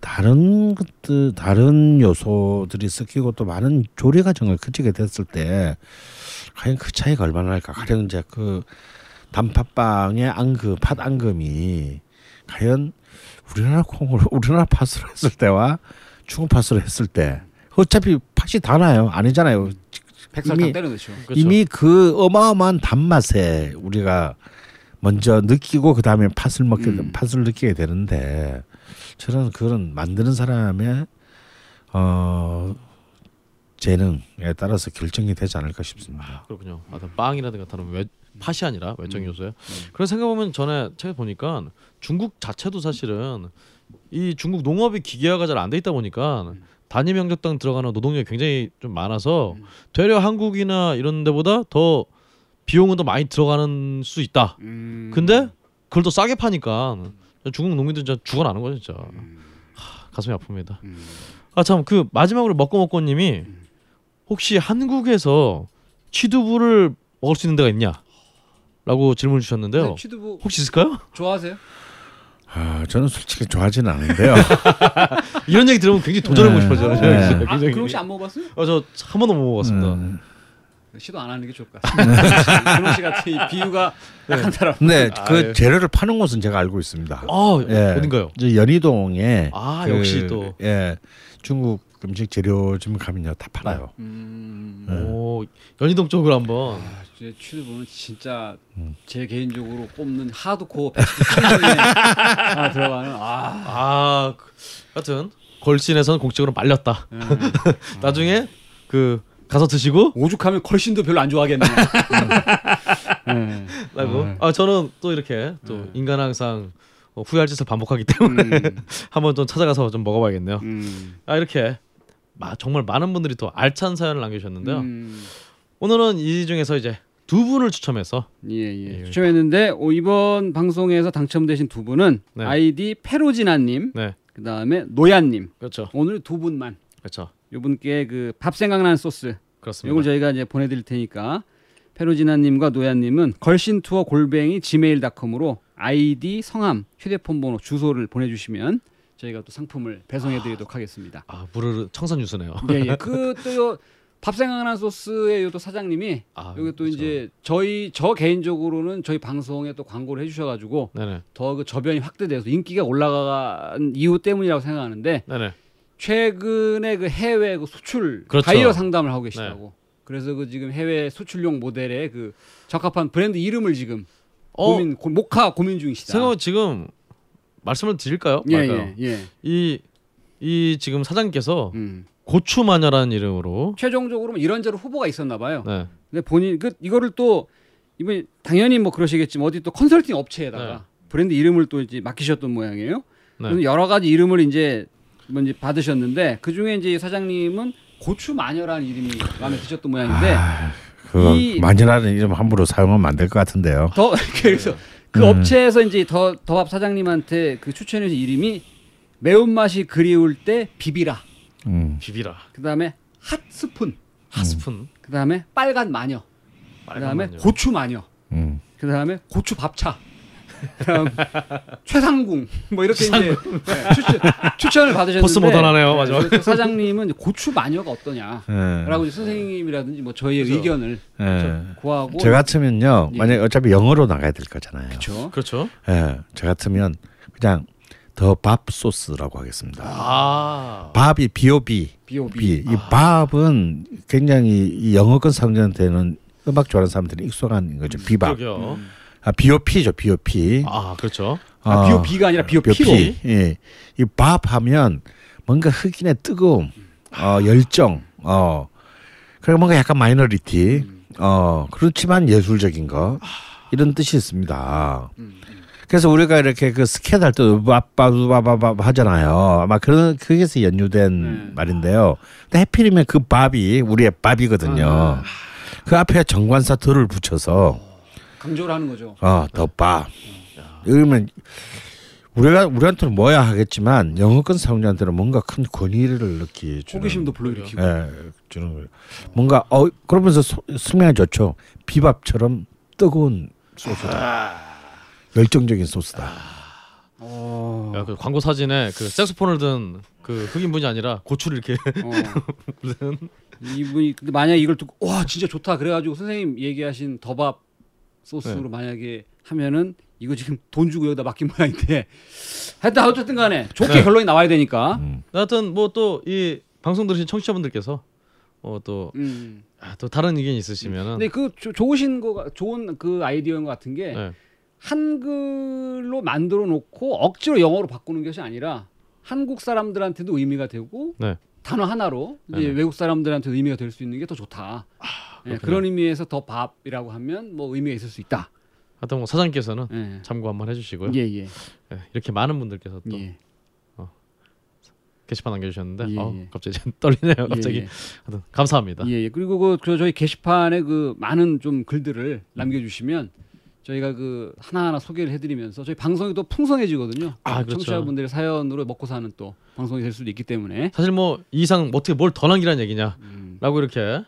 다른 것들 다른 요소들이 섞이고 또 많은 조리 과정을 거치게 됐을 때 과연 그 차이가 얼마나 날까? 가령 이제 그 단팥빵의 앙금, 팥 앙금이 과연 우리나라 콩으로 우리나라 팥으로 했을 때와 중국 팥으로 했을 때 어차피 팥이 다 나요. 아니잖아요. 백설탕 이미- 때려 넣죠. 그렇죠. 이미 그 어마어마한 단맛에 우리가 먼저 느끼고 그 다음에 팥을 먹게 음. 팥을 느끼게 되는데 저는 그런 만드는 사람의 어 재능에 따라서 결정이 되지 않을까 싶습니다. 그렇군요. 아, 빵이라든가 다른 외 팥이 아니라 외적 음. 요소예요. 그런 생각 보면 전에 책에 보니까 중국 자체도 사실은 이 중국 농업이 기계화가 잘 안 돼 있다 보니까 음. 단위 면적당 들어가는 노동력이 굉장히 좀 많아서 되려 한국이나 이런 데보다 더 비용은 더 많이 들어가는 수 있다. 음. 근데 그걸 더 싸게 파니까 중국 농민들 진짜 죽어나는 거죠 진짜. 음. 하, 가슴이 아픕니다. 아 참 그 마지막으로 먹고 먹고 님이 음. 혹시 한국에서 취두부를 먹을 수 있는 데가 있냐? 라고 질문 주셨는데요. 네, 취두부 혹시 있을까요? 좋아하세요? 아 저는 솔직히 좋아하지는 않은데요. 이런 얘기 들으면 굉장히 도전해보고 네. 싶어져요. 네. 진짜 아. 그럼 혹시 안 먹어봤어요? 어, 저한 번도 못 먹어봤습니다. 음. 시도 안 하는 게 좋을 것 같아요. 그런 씨 같은 이 비유가 약한 사람. 근데 아, 그 예. 재료를 파는 곳은 제가 알고 있습니다. 아 예. 어딘가요? 저 연희동에 아, 그, 역시 또. 예 중국 음식 재료점 가면요 다 팔아요. 음. 네. 오 연희동 쪽으로 한번. 아, 제 취두부는 진짜 음. 제 개인적으로 꼽는 하드코어 베스트 10에 하나 들어가는 아. 아 그- 하여튼 걸신에서는 공식적으로 말렸다. 음. 나중에 그 가서 드시고 오죽하면 걸신도 별로 안 좋아하겠네. 음. 라고. 네. 아 저는 또 이렇게 또 인간 항상 어, 후회할 짓을 반복하기 때문에 음. 한번 좀 찾아가서 좀 먹어봐야겠네요. 음. 아 이렇게 마, 정말 많은 분들이 또 알찬 사연을 남겨주셨는데요. 음. 오늘은 이 중에서 이제 두 분을 추첨해서 예, 예. 예. 추첨했는데 어, 이번 방송에서 당첨되신 두 분은 네. 아이디 페로지나님, 네 그 다음에 노야님. 그렇죠 오늘 두 분만 그렇죠 이분께 그 밥 생각나는 소스 그렇습니다. 이걸 저희가 이제 보내드릴 테니까 페로지나님과 노야님은 걸신 투어 골뱅이 gmail.com으로 아이디, 성함, 휴대폰 번호, 주소를 보내주시면 저희가 또 상품을 배송해드리도록 하겠습니다. 아 물을 청산유수네요. 예, 예. 그또밥 생각나는 소스의 요또 사장님이 아, 여기 또 그렇죠. 이제 저희 저 개인적으로는 저희 방송에 또 광고를 해주셔가지고 더 그 저변이 확대돼서 인기가 올라간 이유 때문이라고 생각하는데 네네 최근에 그 해외 그 수출 그렇죠. 바이어 상담을 하고 계시다고. 그래서 그 지금 해외 수출용 모델의 그 적합한 브랜드 이름을 지금 어 고민 고, 목화 고민 중이시다. 생각 지금 말씀을 드릴까요? 예, 말까요? 예, 예. 이, 이 지금 사장님께서 음. 고추 마녀라는 이름으로 최종적으로 뭐 이런저런 후보가 있었나 봐요. 네. 근데 본인 그 이거를 또 이번 당연히 뭐 그러시겠지만 어디 또 컨설팅 업체에다가 네. 브랜드 이름을 또 이제 맡기셨던 모양이에요. 네. 그래서 여러 가지 이름을 이제 뭐 이제 받으셨는데 그 중에 이제 이 사장님은 고추 마녀라는 이름이 마음에 드셨던 모양인데 그 이- 마녀라는 이름 함부로 사용하면 안 될 것 같은데요. 더 그래서 그 음. 업체에서 이제 더 더밥 사장님한테 그 추천해 주신 이름이 매운맛이 그리울 때 비비라. 음. 비비라 그다음에 핫스푼. 핫스푼 그다음에 빨간 마녀. 빨간 그다음에 마녀. 고추 마녀. 음. 그다음에 고추 밥차. 최상궁 뭐 이렇게 이제 네, 추천, 추천 을 받으셨는데 포스트모던하네요, 마지막. 그래서 사장님은 고추 마녀가 어떠냐라고 예. 이제 선생님이라든지 뭐 저희의 그죠. 의견을 예. 구하고 저 같으면요. 예. 만약 어차피 영어로 나가야 될 거잖아요. 그렇죠. 그렇죠. 예. 저 같으면 그냥 The Bop 소스라고 하겠습니다. 아 Bop이 B.O.B B.O.B. B. 이 Bop은 굉장히 이 영어권 사람들한테는 음악 좋아하는 사람들이 익숙한 거죠. 비밥. 그러게요. 아 B.O.P죠. B.O.P. 아 그렇죠. 아, 어, B.O.B가 아니라 B.O.P로. B.O.P. 예. 이 Bop 하면 뭔가 흑인의 뜨거움, 어 열정, 어 그리고 뭔가 약간 minority, 어 그렇지만 예술적인 거 이런 뜻이 있습니다. 그래서 우리가 이렇게 그 스캣을 할때 바바바바바 하잖아요. 아마 그런 그게서 연유된 네. 말인데요. 근데 해필이면 그 Bop이 우리의 밥이거든요. 아. 그 앞에 정관사 덜을 붙여서 강조를 하는 거죠. 어, 더 밥. 이러면 우리가 우리한테는 뭐야 하겠지만 영어권 사용자한테는 뭔가 큰 권위를 느끼 주는 호기심도 불러일으키고. 예, 주는 거예요. 뭔가 어 그러면서 소- 설명이 좋죠. 비밥처럼 뜨거운 소스다. 열정적인 소스다. 어. 야, 그 광고 사진에 그 색소폰을 든 그 흑인 분이 아니라 고추를 이렇게 어. 이분이 근데 만약 이걸 듣고 와 진짜 좋다 그래가지고 선생님 얘기하신 더밥 소스로 네. 만약에 하면은 이거 지금 돈 주고 여기다 맡긴 모양인데 하여튼 어쨌든 간에 좋게 네. 결론이 나와야 되니까 음. 하여튼 뭐 또 이 방송 들으신 청취자분들께서 어, 또, 음. 아, 또 다른 의견이 있으시면은 근데 그 조- 좋으신 거 좋은 그 아이디어인 것 같은 게 네. 한글로 만들어 놓고 억지로 영어로 바꾸는 것이 아니라 한국 사람들한테도 의미가 되고 네. 단어 하나로 이제 네네. 외국 사람들한테 의미가 될 수 있는 게 더 좋다. 예, 그렇군요. 그런 의미에서 더 밥이라고 하면 뭐 의미가 있을 수 있다. 하여튼 뭐 사장님께서는 예. 참고 한번 해주시고요. 예, 예. 예, 이렇게 많은 분들께서 또 예. 게시판 남겨주셨는데 예, 어, 예. 갑자기 좀 떨리네요. 갑자기 예, 예. 하여튼 감사합니다. 예, 예. 그리고 그, 그 저희 게시판에 그 많은 좀 글들을 남겨주시면 저희가 그 하나하나 소개를 해드리면서 저희 방송이 또 풍성해지거든요. 아, 그렇죠. 청취자분들의 사연으로 먹고 사는 또 방송이 될 수도 있기 때문에. 사실 뭐이 이상 뭐 어떻게 뭘 더 남기라는 얘기냐라고 음. 이렇게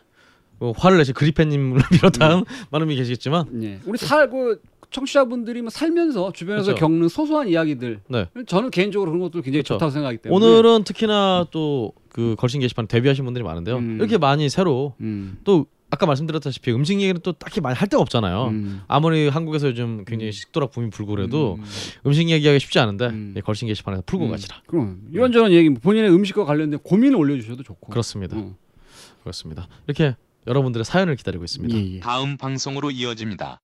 뭐 화를 내신 그리페님을 비롯한 음. 많은 분이 계시겠지만 예. 우리 살그 청취자분들이 뭐 살면서 주변에서 그렇죠. 겪는 소소한 이야기들. 네. 저는 개인적으로 그런 것들 굉장히 그렇죠. 좋다고 생각하기 때문에. 오늘은 특히나 또 그 걸신 게시판 데뷔하신 분들이 많은데요. 음. 이렇게 많이 새로 음. 또 아까 말씀드렸다시피 음식 얘기는 또 딱히 많이 할 데가 없잖아요. 음. 아무리 한국에서 요즘 굉장히 음. 식도락 붐이 불고 그래도 음. 음식 얘기하기 쉽지 않은데 음. 이 걸신 게시판에서 풀고 음. 가시라. 그럼 이런저런 얘기 본인의 음식과 관련된 고민을 올려주셔도 좋고. 그렇습니다. 어. 그렇습니다. 이렇게 여러분들의 사연을 기다리고 있습니다. 예, 예. 다음 방송으로 이어집니다.